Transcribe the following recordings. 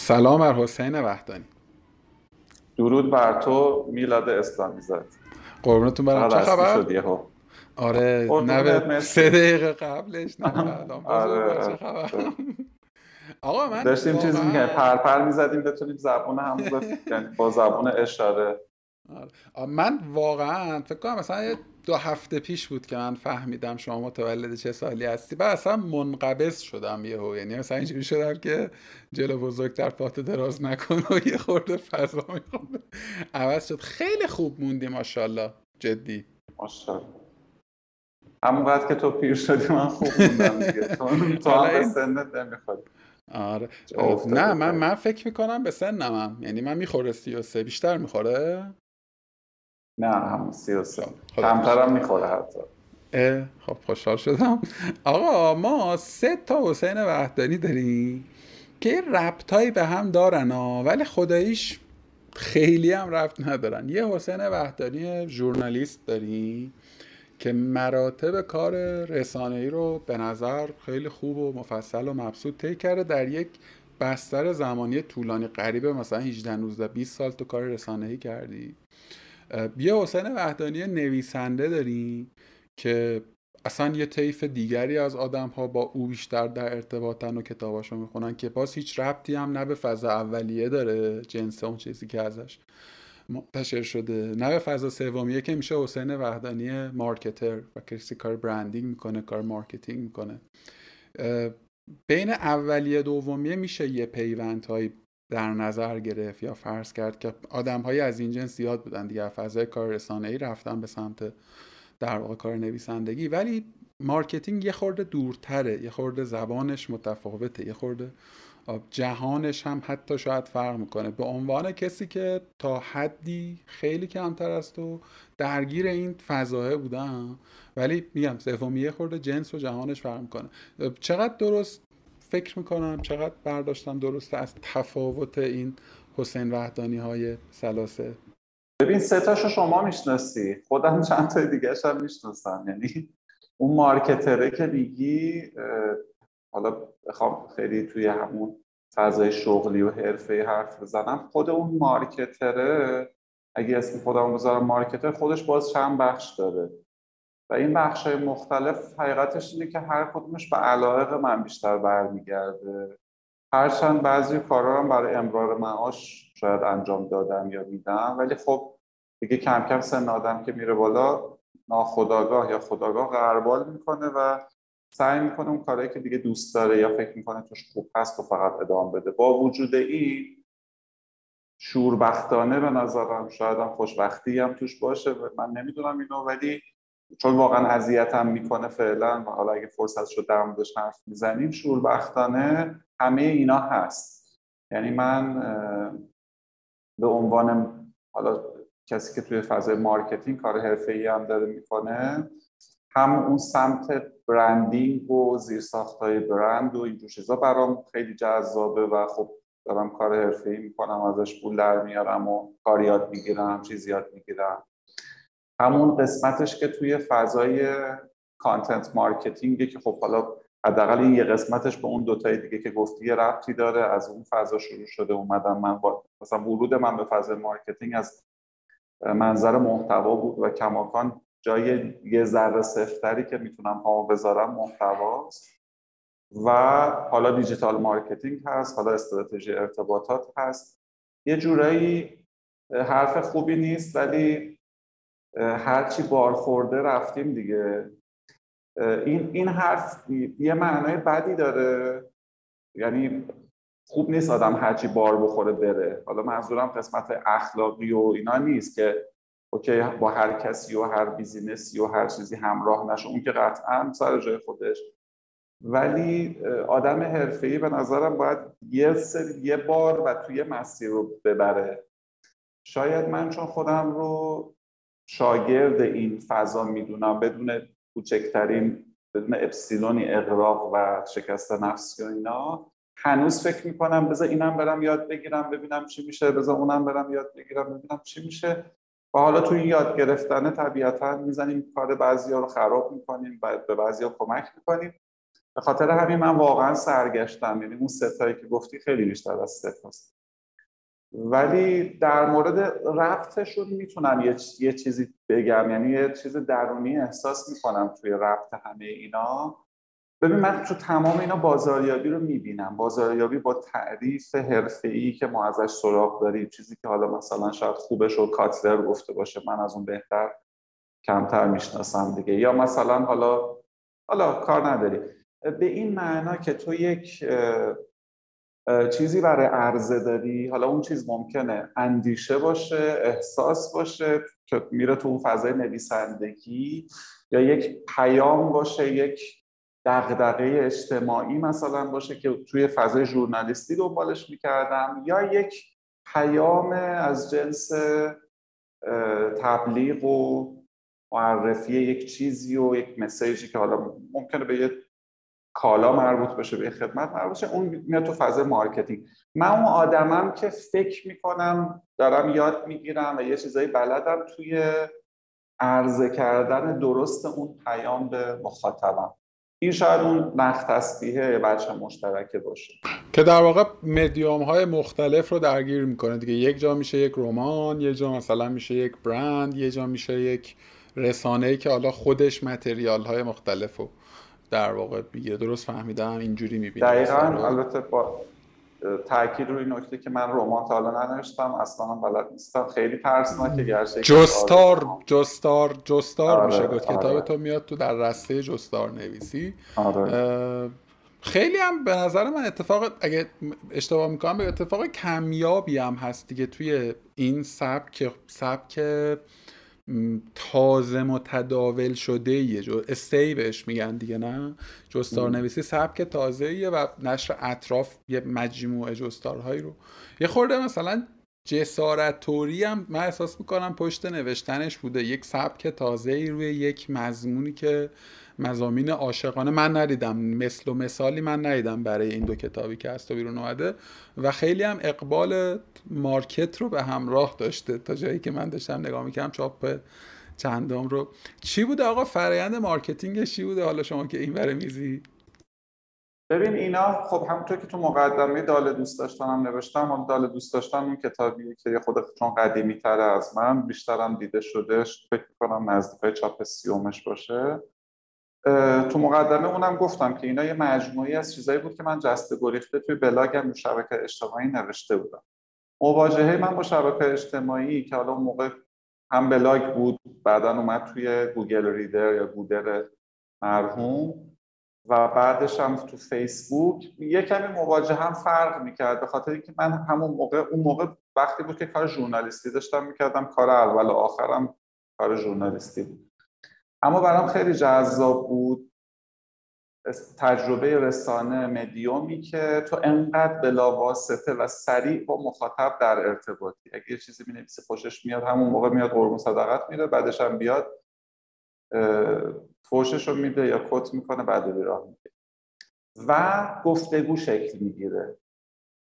سلام بر حسین وحدانی. درود بر تو میلاد اسلامی زد قربونتون برم. چه خبر؟ آره نه سه دقیقه قبلش نه آره. چه خبر؟ آقا من داشتیم چیزی میگه پر پر می‌زدیم بتونیم زبون هم یعنی با زبون اشاره. آره. من واقعا فکر کنم مثلا یه دو هفته پیش بود که من فهمیدم شما متولد چه سالی هستی. بعد اصلا منقبض شدم یهو. یعنی مثلا اینجوری شدم که جلو بزرگتر پات دراز نکن و یه خورده فضا می‌خوام. عوض شد. خیلی خوب موندی ماشاءالله. جدی. ماشاءالله. همونقدر که تو پیر شدی من خوب موندم دیگه. تو, تو هم به سنت نمی‌خوری آره. نه من. من فکر می‌کنم به سنمم. یعنی من می‌خوره 33 بیشتر می‌خوره؟ نه هم سی و سه. کمترم می‌خوره حتی. خب خوشحال شدم. آقا ما سه تا حسین وحدانی داریم که یه ربطایی به هم دارن ها ولی خداییش خیلی هم ربط ندارن. یه حسین وحدانی ژورنالیست داریم که مراتب کار رسانه‌ای رو به نظر خیلی خوب و مفصل و مبسوط طی کرده. در یک بستر زمانی طولانی قریب مثلا 18 19 20 سال تو کار رسانه‌ای کردی. یه حسین وحدانی نویسنده داریم که اصلا یه طیف دیگری از آدم ها با او بیشتر در ارتباطن و کتاباشو می‌خونن که باز هیچ ربطی هم نه به فضا اولیه داره جنس اون چیزی که ازش منتشر شده نه به فضا سومیه که میشه حسین وحدانی marketer و کسی کار branding می‌کنه کار marketing می‌کنه. بین اولیه دومیه میشه یه پیوندهایی در نظر گرفت یا فرض کرد که آدم از این جنس زیاد بودن دیگه فضای کار رسانه ای رفتن به سمت در واقع کار نویسندگی. ولی marketing یه خورده دورتره یه خورده زبانش متفاوته یه خورده جهانش هم حتی شاید فرق می‌کنه. به عنوان کسی که تا حدی خیلی کمتر از تو درگیر این فضایه بودم ولی میگم سومی یه خورده جنس و جهانش فرق می‌کنه. چقدر درست؟ فکر می‌کنم چقدر برداشتم درسته از تفاوت این حسین وحدانی های ثلاثه ببین سه تاشو شما می‌شناسی. خودم چند تا دیگه هم می‌شناسم. یعنی اون مارکتره که میگی حالا بخوام خیلی توی همون فضای شغلی و حرفه حرف بزنم. خود اون مارکتره اگه اسم خودم بذارم مارکتر خودش باز چند بخش داره. و این بخش های مختلف حقیقتش اینه که هر کدومش به علایق من بیشتر برمیگرده. هرچند بعضی کارا هم برای امرار معاش شاید انجام دادم یا میدم ولی خب دیگه کم کم سن آدم که میره بالا ناخداگاه یا خداگاه غربال می‌کنه و سعی می‌کنه اون کارهایی که دیگه دوست داره یا فکر می‌کنه توش خوب هست و فقط ادامه بده. با وجود این شوربختانه به نظرم شاید هم خوشبختی هم توش باشه من نمی‌دونم اینو ولی چون واقعا اذیتم می‌کنه فعلا و حالا اگه فرصت شد در موردش حرف می‌زنیم شوربختانه همه اینا هست. یعنی من به عنوان حالا کسی که توی فضای marketing کار حرفه‌ای هم داره می‌کنه هم اون سمت branding و زیرساختهای برند و اینجور چیزا برام خیلی جذابه و خب دارم کار حرفه‌ای می‌کنم ازش پول در میارم و کار یاد می‌گیرم چیز یاد می‌گیرم. همون قسمتش که توی فضای content marketing ه که خب حالا حداقل این یه قسمتش به اون دوتای دیگه که گفتی یه ربطی داره از اون فضا شروع شده اومدم من با مثلا ورود من به فضای marketing از منظر محتوا بود و کماکان جای یه ذره سفتری که می‌تونم پامو بذارم محتواست. و حالا digital marketing هست حالا استراتژی ارتباطات هست. یه جورایی حرف خوبی نیست ولی هرچی بارخورده رفتیم دیگه. این این حرف یه معنای بدی داره. یعنی خوب نیست آدم هرچی بار بخوره بره. حالا منظورم قسمت اخلاقی و اینا نیست که okay با هر کسی و هر business ی و هر چیزی همراه نشه. اون که قطعا سر جای خودش. ولی آدم حرفه‌ای به نظرم باید یه سری یه بار و توی مسیر رو ببره. شاید من چون خودم رو شاگرد این فضا می‌دونم بدون کوچکترین بدون اپسیلونی اقراق و شکست نفسی و اینا. هنوز فکر می‌کنم بذار اینم برم یاد بگیرم ببینم چی میشه. بذار اونم برم یاد بگیرم ببینم چی میشه. و حالا توی یاد گرفتن طبیعتا می‌زنیم کار بعضی ها رو خراب می‌کنیم به بعضی ها کمک می‌کنیم. به خاطر همین من واقعا سرگشتم. یعنی اون ستایی که گفتی خیلی بیشتر از ستاست ولی در مورد ربطشون می‌تونم یه, یه چیزی بگم. یعنی یه چیز درونی احساس می‌کنم توی ربط همه اینا. ببین من تو تمام اینا بازاریابی رو می‌بینم. بازاریابی با تعریف حرفه‌ای که ما ازش سراغ داریم. چیزی که حالا مثلا شاید خوبش رو کاتلر گفته باشه من از اون بهتر کمتر می‌شناسم دیگه. یا مثلا حالا حالا کار نداری. به این معنا که تو یک چیزی برای عرضه داری؟ حالا اون چیز ممکنه. اندیشه باشه احساس باشه که میره تو اون فضای نویسندگی یا یک پیام باشه یک دغدغه اجتماعی مثلا باشه که توی فضای ژورنالیستی دنبالش می‌کردم یا یک پیام از جنس تبلیغ و معرفی یک چیزی و یک مسیجی که حالا ممکنه به یه کالا مربوط بشه به خدمت مربوط بشه اون میاد تو فاز marketing. من اون آدمم که فکر می‌کنم دارم یاد می‌گیرم و یه چیزایی بلدم توی عرضه کردن درست اون پیام به مخاطبم. این شاید اون نخ تسبیحه وجه مشترکه باشه. که در واقع مدیوم های مختلف رو درگیر می‌کنه. دیگه یک جا میشه یک رمان یه جا مثلا میشه یک برند یه جا میشه یک رسانه ای که حالا خودش متریال های مختلف رو در واقع می‌گیره درست فهمیدم؟ اینجوری می‌بینم دقیقا. البته با تاکید روی نکته که من رمان تا حالا ننوشتم اصلا بلد نیستم. خیلی ترسناکه گرچه جستار جستار جستار آره، میشه. گفت آره. کتاب تو میاد تو در رسته جستار نویسی. آره. خیلی هم به نظر من اتفاق اگه اشتباه می‌کنم به اتفاق کمیابی هم هست دیگه توی این سبک سبک تازه متداول شده یه جو استی میگن دیگه نه؟ جستار نویسی سبک تازه ایه و نشر اطراف یه مجموعه جستارهایی رو. یه خورده مثلا جسارت توری هم من احساس می‌کنم پشت نوشتنش بوده. یک سبک تازه ای روی یک مضمونی که مزامین عاشقانه من ندیدم. مثل و مثالی من ندیدم برای این دو کتابی که از تو بیرون اومده. و خیلی هم اقبال market رو به همراه داشته. تا جایی که من داشتم نگاه می‌کنم چاپ چندم رو. چی بوده آقا؟ فرایند marketing ش چی بوده؟ حالا شما که این بره میزی ببین اینا خب همونطور که تو مقدمه دال دوست داشتنم نوشتم اون دال دوست داشتن اون کتابی که خود چون قدیمی تره از من بیشترم دیده شده فکر کنم نزدیک چاپ سیومش باشه. تو مقدمه اونم گفتم که اینا یه مجموعی از چیزایی بود که من جسته گریخته توی بلاگم شبکه اجتماعی نوشته بودم. مواجهه من با شبکه اجتماعی که حالا موقع هم بلاگ بود بعدا اومد توی گوگل ریدر یا گودر مرحوم و بعدش هم تو فیسبوک. یه کمی مواجه هم فرق می‌کرد به خاطر اینکه من همون موقع اون موقع وقتی بود که کار ژورنالیستی داشتم می‌کردم کار اول و آخرم کار ژورنالیستی بود. اما برام خیلی جذاب بود تجربه رسانه مدیومی که تو انقدر بلاواسطه و سریع با مخاطب در ارتباطی. اگه یه چیزی نویسی خوشش میاد همون موقع میاد قربون صدقت میره بعدش هم بیاد فوشش رو میده یا کت می‌کنه بعد بیراه میده و گفتگو شکل می‌گیره.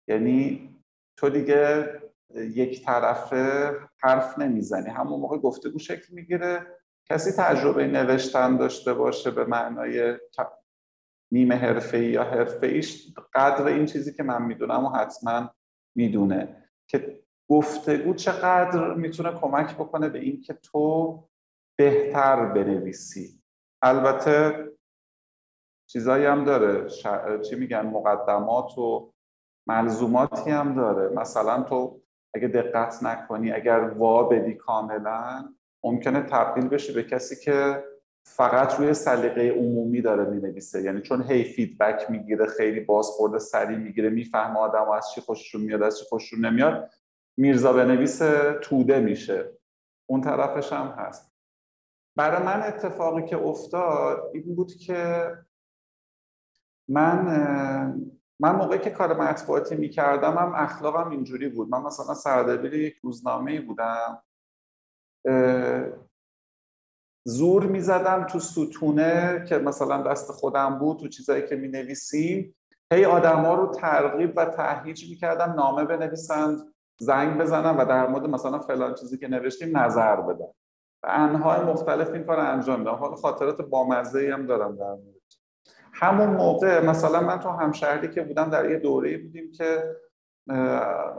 یعنی تو دیگه یک طرفه حرف نمی‌زنی. همون موقع گفتگو شکل می‌گیره. کسی تجربه نوشتن داشته باشه به معنای نیمه حرفه یا حرفه ایش قدر این چیزی که من می‌دونم و حتما می‌دونه که گفتگو چقدر می‌تونه کمک بکنه به این که تو بهتر بنویسی. البته چیزایی هم داره. چی میگن؟ مقدمات و ملزوماتی هم داره. مثلا تو اگه دقت نکنی اگر وا بدی کاملا ممکنه تبدیل بشه به کسی که فقط روی سلیقه عمومی داره می‌نویسه. یعنی چون هی فیدبک می‌گیره خیلی بازخورده سریع می‌گیره می‌فهمه آدم از چی خوششون میاد از چی خوششون نمیاد. میرزا بنویس توده میشه. اون طرفش هم هست. برای من اتفاقی که افتاد این بود که من من موقعی که کار مطبوعاتی می‌کردم هم اخلاقم اینجوری بود. من مثلا سردبیر یک روزنامه بودم. زور می‌زدم تو ستونه که مثلا دست خودم بود تو چیزایی که می نویسیم هی آدما رو ترغیب و تهییج می‌کردم نامه بنویسند زنگ بزنم و در مورد مثلا فلان چیزی که نوشتیم نظر بدم. و انهای مختلف این کار انجام میدم. حالا خاطرات بامزه هم دارم در مورد. همون موقع مثلا من تو همشهری که بودم در یه دوره بودیم که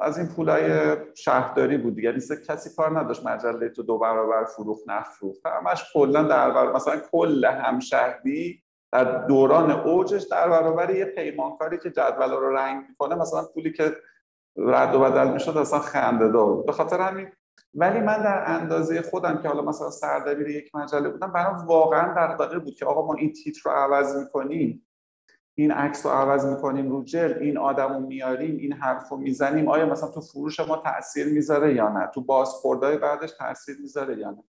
از این پولای شهرداری بود دیگه. نیست کسی کار نداشت. مجله تو دو برابر فروخ نفروخت. همش کلا در برابر. مثلا کل همشهری در دوران اوجش در برابر یه پیمانکاری که جدول رو رنگ می‌کنه. مثلا پولی که رد و بدل می‌شد اصلا خنده دار به خاطر همین. ولی من در اندازه خودم که حالا مثلا سردبیر یک مجله بودم برام واقعا دغدغه بود که آقا ما این تیتر رو عوض می‌کنیم. این عکس رو عوض می‌کنیم رو جل این آدم رو میاریم این حرف رو می‌زنیم آیا مثلا تو فروش ما تاثیر می‌ذاره یا نه؟ تو بازخوردهای بعدش تاثیر می‌ذاره یا نه؟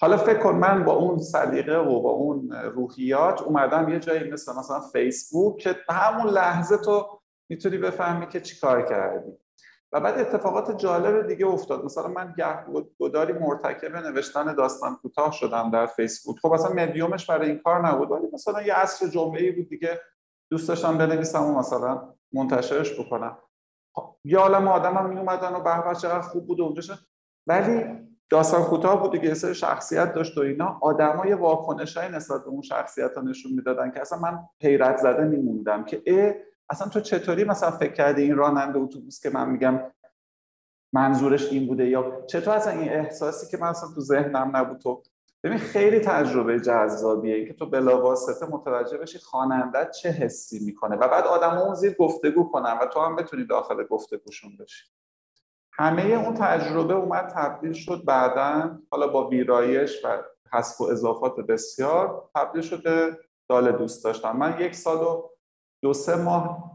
حالا فکر کن من با اون سلیقه و با اون روحیات اومدم یه جایی مثل مثلا فیسبوک که همون لحظه تو می‌تونی بفهمی که چی کار کردی. و بعد اتفاقات جالب دیگه افتاد. مثلا من گداری مرتکب نوشتن داستان کوتاه شدم در فیسبوک. خب اصلا مدیومش برای این کار نبود ولی مثلا یه عصر جمعه بود دیگه دوست داشتم بنویسم و مثلا منتشرش بکنم. یه عالم آدم هم می اومدن و به چقدر خوب بود اونجا ولی داستان کوتاه بود دیگه سر شخصیت داشت و اینا. آدمای واکنش های نسبت به اون شخصیت ها نشون می‌دادن که اصلا من حیرت زده میموندم که اه اصلا تو چطوری مثلا فکر کردی این راننده اتوبوس که من میگم منظورش این بوده یا چطور اصلا این احساسی که من اصلا تو ذهنم نبود تو ببین خیلی تجربه جذابیه که تو بلاواسطه متوجه بشی خواننده چه حسی می‌کنه و بعد آدم اون زیر گفتگو کنن و تو هم بتونی داخل گفتگوشون بشی. همه اون تجربه اومد تبدیل شد بعدا حالا با ویرایش و حذف و اضافات بسیار تبدیل شد به دال دوست داشتم من یک سال و دو سه ماه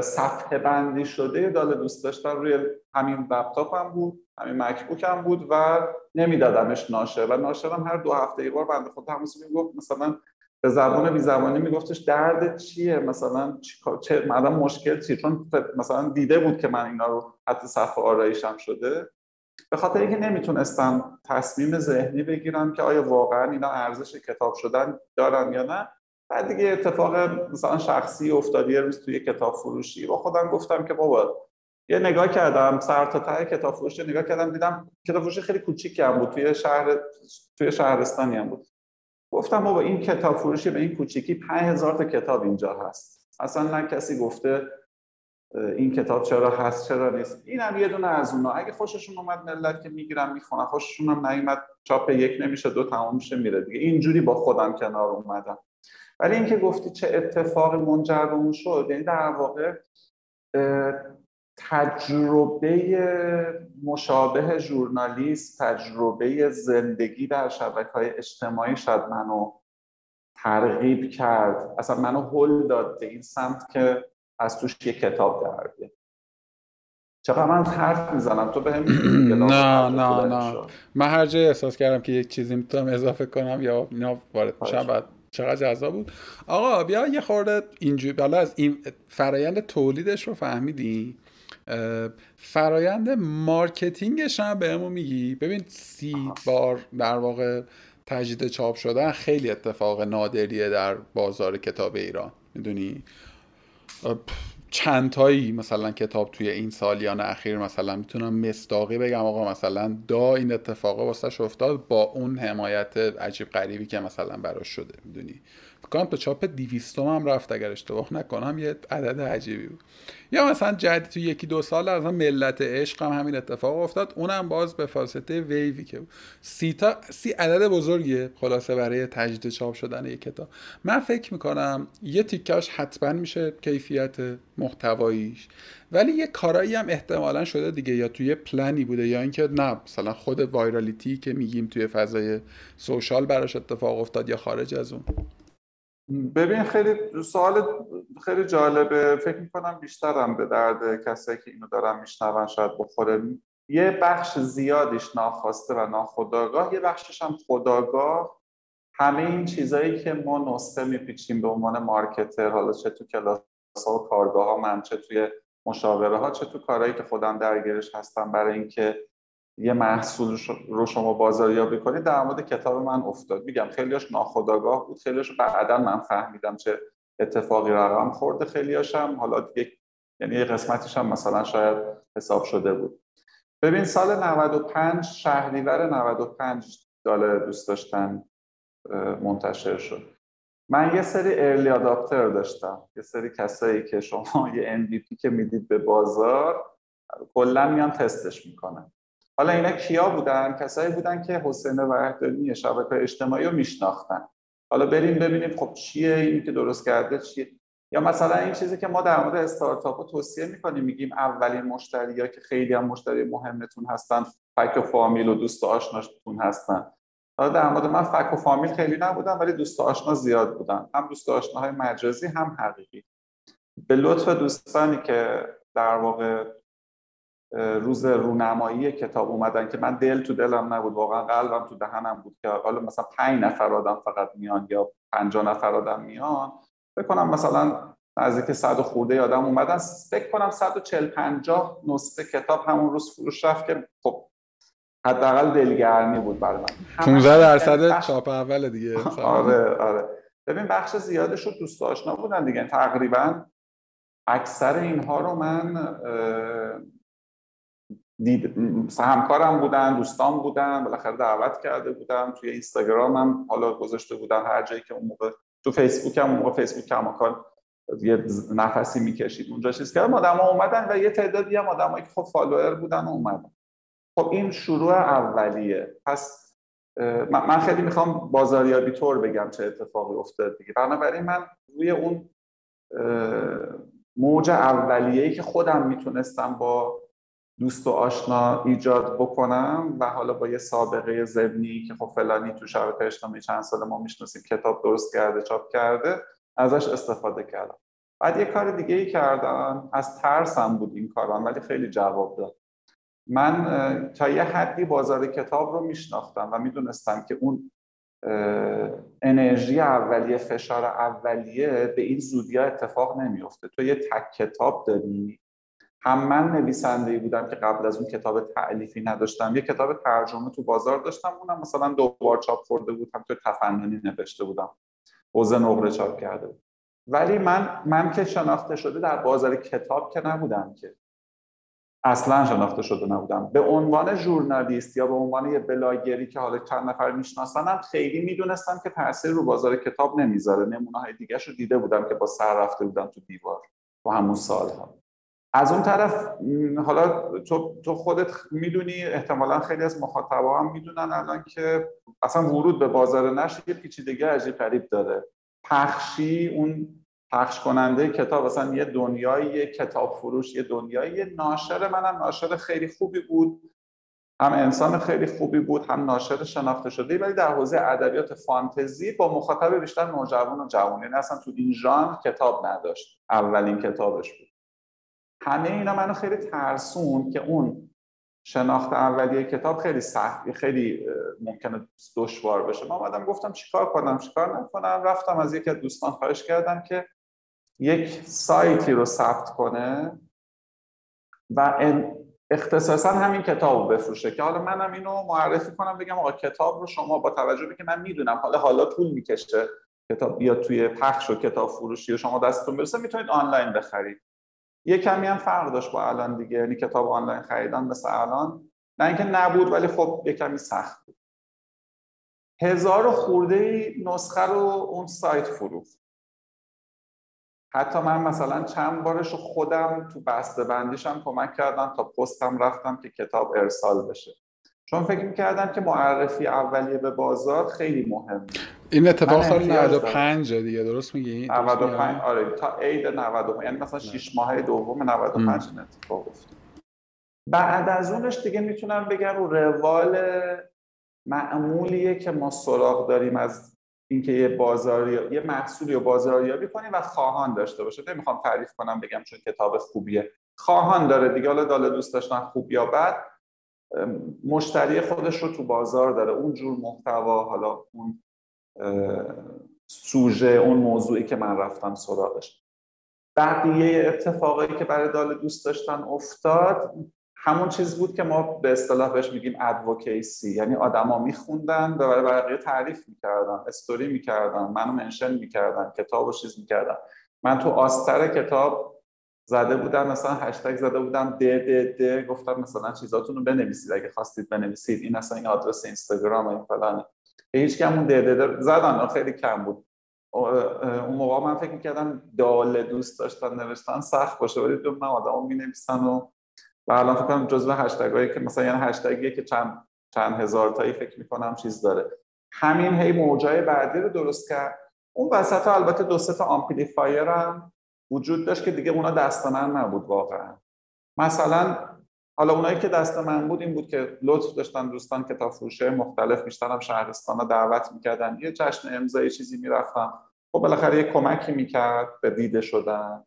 صفحه بندی شده دال دوست داشتن روی همین لپتاپ هم بود همین مکبوک هم بود و نمیدادمش ناشر. و ناشرم هر دو هفته یه بار بنده خود همون می‌گفت مثلا به زبان بی زبانی میگفتش درد چیه؟ مثلا چه مردم مشکل چیه؟ چون مثلا دیده بود که من اینا رو حتی صفحه آرایشم شده. به خاطر اینکه نمی‌تونستم تصمیم ذهنی بگیرم که آیا واقعا اینا ارزش کتاب شدن دارن یا نه بعد دیگه اتفاق مثلا شخصی افتادی روز توی کتاب فروشی. با خودم گفتم که بابا یه نگاه کردم سر تا ته کتاب فروشی نگاه کردم دیدم کتاب فروشی خیلی کوچیکی هم بود توی شهر توی شهرستانی هم بود. گفتم بابا این کتاب فروشی به این کوچیکی 5000 تا کتاب اینجا هست. اصلا نه کسی گفته این کتاب چرا هست چرا نیست. اینم یه دونه از اونا. اگه خوششون اومد ملت که می‌گیرن می‌خونن خوششون هم نیومد چاپ یک نمیشه دو تمام میشه میره. دیگه اینجوری با خودم کنار اومدم. ولی اینکه گفتی چه اتفاقی منجر به اون شد یعنی در واقع تجربه مشابه ژورنالیست تجربه زندگی در شبکه های اجتماعی شاید منو ترغیب کرد. اصلا منو هل داد به این سمت که از توش یه کتاب در چقدر من حرف می‌زنم؟ تو به نه نه نه. من هر جای احساس کردم که یک چیزی می‌تونم اضافه کنم یا اینا وارد میشم بعد چقدر جذاب بود. آقا بیا یه خورده اینجوری بالا از این فرایند تولیدش رو فهمیدی؟ فرایند marketing ش هم بهمون میگی؟ ببین سی بار در واقع تجدید چاپ شدن خیلی اتفاق نادریه در بازار کتاب ایران می‌دونی؟ چندتایی مثلا کتاب توی این سالیان اخیر مثلا می‌تونم مستاقی بگم آقا مثلا دا این اتفاق واسه افتاد با اون حمایت عجیب غریبی که مثلا براش شده می‌دونی؟ کنم تا چاپ دیویستوم هم رفت اگر اشتباه نکنم یه عدد عجیبی بود. یا مثلا جدید تو یکی دو سال از ملت عشق هم همین اتفاق افتاد اونم باز به فاصله ویوی که سی تا سی عدد بزرگیه خلاصه برای تجدید چاپ شدن یک کتاب. من فکر می‌کنم یه تیکش حتما میشه کیفیت محتواییش. ولی یه کارایی هم احتمالا شده دیگه یا توی پلنی بوده یا اینکه نه مثلا خود وایرالیتی که میگیم توی فضای سوشال براش اتفاق افتاد یا خارج از اون. ببین خیلی سوال خیلی جالبه. فکر می‌کنم بیشترم به درد کسایی که اینو دارن میشنون شاید بخوره. یه بخش زیادیش ناخواسته و ناخداگاه یه بخشش هم خداگاه همه این چیزایی که ما نسخه میپیچیم به عنوان مارکتر حالا چه تو کلاس ها و کارگاه ها من چه توی مشاوره ها چه تو کارهایی که خودم درگیرش هستم برای اینکه یه محصول رو شما بازاریابی کنید در مورد کتاب من افتاد. میگم خیلیاش ناخداگاه بود. خیلیاش بعدا من فهمیدم چه اتفاقی رقم خورده خیلیاش هم. حالا دیگه یعنی یه قسمتیش هم مثلا شاید حساب شده بود. ببین سال 95 شهریور 95 داله دوست داشتن منتشر شد. من یه سری ارلی آداپتر داشتم. یه سری کسایی که شما یه MVP که می‌دید به بازار کلا میان تستش می‌کنن. حالا اینا کیا بودن؟ کسایی بودن که حسین وحدانی شبکه اجتماعی رو میشناختن. حالا بریم ببینیم خب چیه؟ این که درست کرده چیه؟ یا مثلا این چیزی که ما در مورد استارتاپ رو توصیه می‌کنیم میگیم اولین مشتری ها که خیلی هم مشتری مهمتون هستن فک و فامیل و دوست و آشناشتون هستن. حالا در مورد من فک و فامیل خیلی نبودم ولی دوست و آشنا زیاد بودن. هم دوست و آشناهای مجازی هم حقیقی. به لطف دوستانی که در واقع روز رونمایی کتاب اومدن که من دل تو دلم نبود واقعا قلبم تو دهنم بود که حالا مثلا پنج نفر آدم فقط میان یا پنجاه نفر آدم میان. فکر کنم مثلا نزدیک صد و خورده آدم اومدن. فکر کنم 140 50 نسخه کتاب همون روز فروش رفت که خب حداقل دلگرمی بود برای من. 15 درصد چاپ اول دیگه آره آره. ببین بخش زیادش رو دوست آشنا بودن دیگه. تقریبا اکثر اینها رو من دید همکارم بودن دوستان بودن بالاخره دعوت کرده بودم. توی اینستاگرامم حالا گذاشته بودن هر جایی که اون موقع تو فیسبوک هم موقع فیسبوک کماکان یه نفسی می‌کشید. اونجا چیز کردم. آدم ها اومدن و یه تعدادی هم آدمایی که خب فالوور بودن اومدن. خب این شروع اولیه. پس من خیلی می‌خوام بازاریابی طور بگم چه اتفاقی افتاد دیگه. بنابراین من روی اون موج اولیه‌ای که خودم می‌تونستم با دوست و آشنا ایجاد بکنم و حالا با یه سابقه زبنی که خب فلانی تو شبکه اجتماعی چند سال ما می‌شناسیم کتاب درست کرده چاپ کرده ازش استفاده کردم. بعد یه کار دیگه ای کردم از ترسم بود این کارم ولی خیلی جواب داد. من تا یه حدی بازار کتاب رو میشناختم و می‌دونستم که اون انرژی اولیه فشار اولیه به این زودی اتفاق نمیفته تو یه تک کتاب داری هم من نویسنده بودم که قبل از اون کتاب تعلیفی نداشتم. یه کتاب ترجمه تو بازار داشتم اونم مثلا دو بار چاپ خورده بود هم تو تفننی نوشته بودم. حوزه نقره چاپ کرده بود. ولی من من که شناخته شده در بازار کتاب که نبودم که. اصلا شناخته شده نبودم. به عنوان ژورنالیست یا به عنوان یه بلاگری که حالا چند نفر میشناسنم خیلی می‌دونستم که تاثیر رو بازار کتاب نمی‌ذاره. نمونه های دیگه رو دیده بودم که با سر رفته بودم تو دیوار. تو همون سالها. از اون طرف حالا تو, تو خودت می‌دونی احتمالا خیلی از مخاطبا هم می‌دونن الان که اصلا ورود به بازار نشر یه پیچیدگی عجیب غریب داره. پخشی اون پخش کننده کتاب اصلا یه دنیایی کتاب فروش یه دنیایی ناشر. منم ناشر خیلی خوبی بود. هم انسان خیلی خوبی بود هم ناشر شناخته شده. ولی در حوزه ادبیات فانتزی با مخاطب بیشتر نوجوان و جوان اصلا تو این ژانر کتاب نداشت. اولین کتابش بود. همه اینا منو خیلی ترسون که اون شناخت اولیه کتاب خیلی سخت خیلی ممکنه دشوار بشه. من آمدم گفتم چیکار کنم چیکار نکنم؟ رفتم از یکی از دوستان خواهش کردم که یک سایتی رو ثبت کنه و اختصاصا همین کتاب رو بفروشه که حالا منم اینو معرفی کنم بگم آقا کتاب رو شما با توجه به که من می‌دونم حالا حالا طول می‌کشه کتاب بیاد توی پخش و کتاب فروشی و شما دستتون برسه می‌تونید آنلاین بخرید. یه کمی هم فرق داشت با الان دیگه یعنی کتاب آنلاین خریدن مثل الان. نه اینکه نبود ولی خب یه کمی سخت بود. هزار خورده نسخه رو اون سایت فروخت. حتی من مثلا چند بارش خودم تو بسته بندیشم کمک کردم تا پستم رفتم که کتاب ارسال بشه. چون فکر می‌کردم که معرفی اولیه به بازار خیلی مهمه. این اتفاق سال 95 دیگه درست میگی؟ 95 آره تا عید 95 یعنی مثلا 6 ماه دوم 95 این اتفاق افتاد. بعد از اونش دیگه می‌تونم بگم رو روال معمولیه که ما سراغ داریم از اینکه یه بازاری یه محصولی رو بازاریابی کنیم و خواهان داشته باشه. نمی‌خوام تعریف کنم بگم چون کتاب خوبیه. خواهان داره دیگه حالا داله دوست داشتن خوب یا بد. مشتری خودش رو تو بازار داره. اون جور محتوا حالا اون سوژه اون موضوعی که من رفتم سراغش. بقیه اتفاقایی که برای دال دوست داشتن افتاد همون چیز بود که ما به اصطلاح بهش میگیم ادوکیسی یعنی آدما میخوندن و برای بقیه تعریف می‌کردن استوری می‌کردن منو منشن می‌کردن کتاب و چیز می‌کردن. من تو آستر کتاب زده بودم مثلا هشتگ زده بودم د د د گفتم مثلا چیزاتون رو بنویسید اگه خواستید بنویسید. این اصلا این آدرس اینستاگرام این فلان. هیچ کم اون د د زدن خیلی کم بود. اون موقع من فکر می‌کردم دال دوست داشتن نوشتن سخت باشه ولی دو من آدم می نویسن و و الان فکر کنم جزو هشتگ هایی که مثلا یعنی هشتگیه که چند چند هزار تایی فکر می‌کنم چیز داره. همین هی موجای بعدی رو درست کرد. اون وسط البته دو سه تا amplifier هم وجود داشت که دیگه اونا دست من نبود واقعا. مثلا حالا اونایی که دست من بود این بود که لطف داشتن دوستان کتاب فروشه مختلف بیشترم شهرستان ها دعوت می‌کردن. یه جشن امضای چیزی می‌رفتم خب بالاخره یه کمکی می‌کرد به دیده شدن.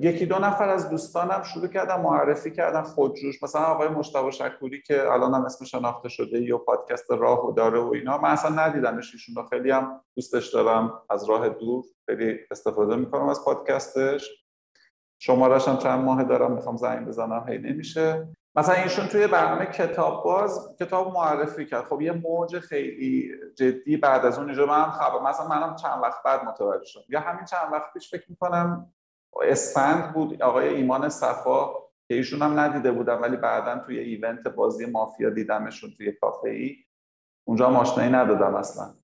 یکی دو نفر از دوستانم شروع کردن معرفی کردن خودجوش. مثلا آقای مشتبه شکوری که الان هم اسم شناخته شده یا پادکست راه و داره و اینا من اصلا ندیدمش ایشون خیلی هم دوستش دارم از راه دور خیلی استفاده می‌کنم از پادکستش. شمارش هم چند ماه دارم می‌خوام زنگ بزنم هی نمیشه. مثلا ایشون توی برنامه کتاب باز کتاب معرفی کرد. خب یه موج خیلی جدی بعد از اون اینجا من خبر مثلا منم چند وقت بعد متوجه شدم. یا همین چند وقت پیش فکر می‌کنم اسفند بود آقای ایمان صفا که ایشون هم ندیده بودم ولی بعدا توی ایونت بازی مافیا دیدمشون توی کافه ای اونجا ماشنایی ندادم اصلا.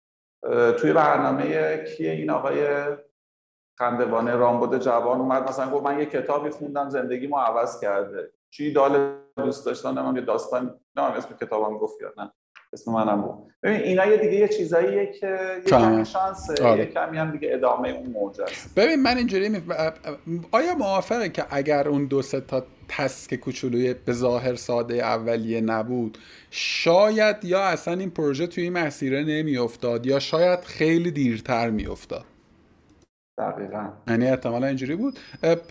توی برنامه کیه این آقای خندوانه رامبد جوان اومد مثلا گفت من یه کتابی خوندم زندگی ما عوض کرده. چی دال دوست داشتن؟ نمیم یه داستان نمیم اسم کتابم گفت یا نه. اسم منم بود. ببین اینا یه دیگه یه چیزاییه که یه کمی شانس آره. یه کمی هم دیگه ادامه اون موج است. ببین من اینجوری می... آیا موافقه که اگر اون دو سه تا تسک کوچولوی به ظاهر ساده اولیه نبود شاید یا اصلا این پروژه توی این مسیره نمیافتاد یا شاید خیلی دیرتر میافتاد؟ دقیقا. یعنی احتمالا اینجوری بود.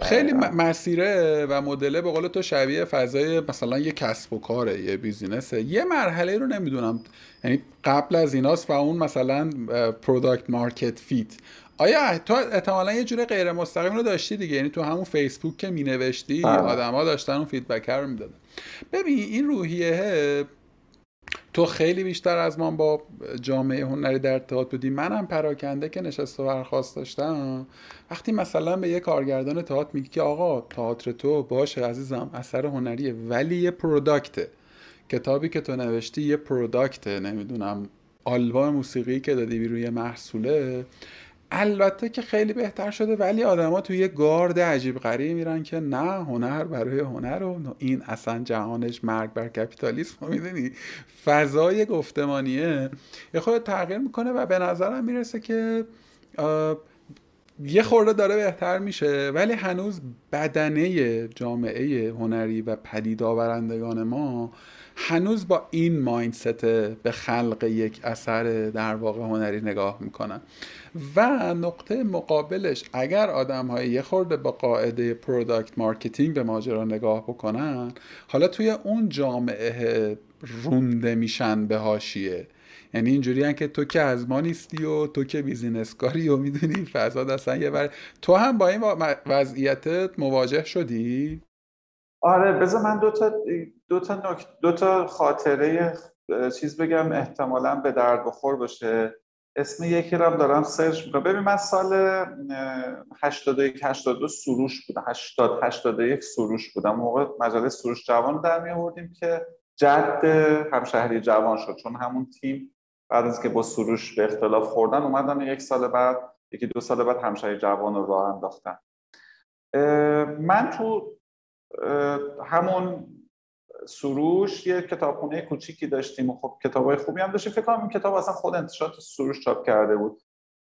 خیلی مسیره و مدله به قول تو شبیه فضای مثلا یه کسب و کاره یه بیزینسه یه مرحله رو نمی‌دونم. یعنی قبل از ایناست و اون مثلا product market fit آیا تو احتمالا یه جوره غیر مستقیم رو داشتی دیگه؟ یعنی تو همون فیسبوک که می نوشتی بله. آدما داشتن اون feedback رو می‌دادن. ببین این روحیه تو خیلی بیشتر از من با جامعه هنری در ارتباط بودی. منم پراکنده که نشست و برخواست داشتم. وقتی مثلا به یه کارگردان تئاتر میگی که آقا تئاتر تو باشه عزیزم اثر هنریه ولی یه product ه کتابی که تو نوشتی یه پروداکته نمی‌دونم آلبوم موسیقی که دادی یه محصوله. البته که خیلی بهتر شده ولی آدما توی یه گارد عجیب غریب میرن که نه هنر برای هنر و این اصلا جهانش مرگ بر کپیتالیسم می‌دونی. فضای گفتمانیه. یه خود تغییر می‌کنه و به نظرم می‌رسه که یه خورده داره بهتر میشه. ولی هنوز بدنه جامعه هنری و پدید آورندگان ما هنوز با این mindset به خلق یک اثر در واقع هنری نگاه می‌کنن. و نقطه مقابلش اگر آدم های یه خورده با قاعده product marketing به ماجرا نگاه بکنن حالا توی اون جامعه رونده میشن به حاشیه یعنی اینجوری که تو که از ما نیستی و تو که business کاری و می‌دونی فضا اصلا یه بر تو هم با این وضعیتت مواجه شدی؟ آره بذار من دو تا دو تا, دو تا خاطره چیز بگم احتمالا به درد بخور باشه. اسم یکی رو دارم سرچ می‌کنم. ببین من سال 81 82 سروش بودم. 80 81 سروش بودم. موقع مجله سروش جوان در می آوردیم که جد همشهری جوان شد. چون همون تیم بعد از که با سروش به اختلاف خوردن اومدن یک سال بعد یکی دو سال بعد همشهری جوان رو راه انداختن. من تو همون سروش یه کتابخونه کوچیکی داشتیم و خب کتابای خوبی هم داشتیم. فکر کنم این کتاب اصلا خود انتشارات سروش چاپ کرده بود.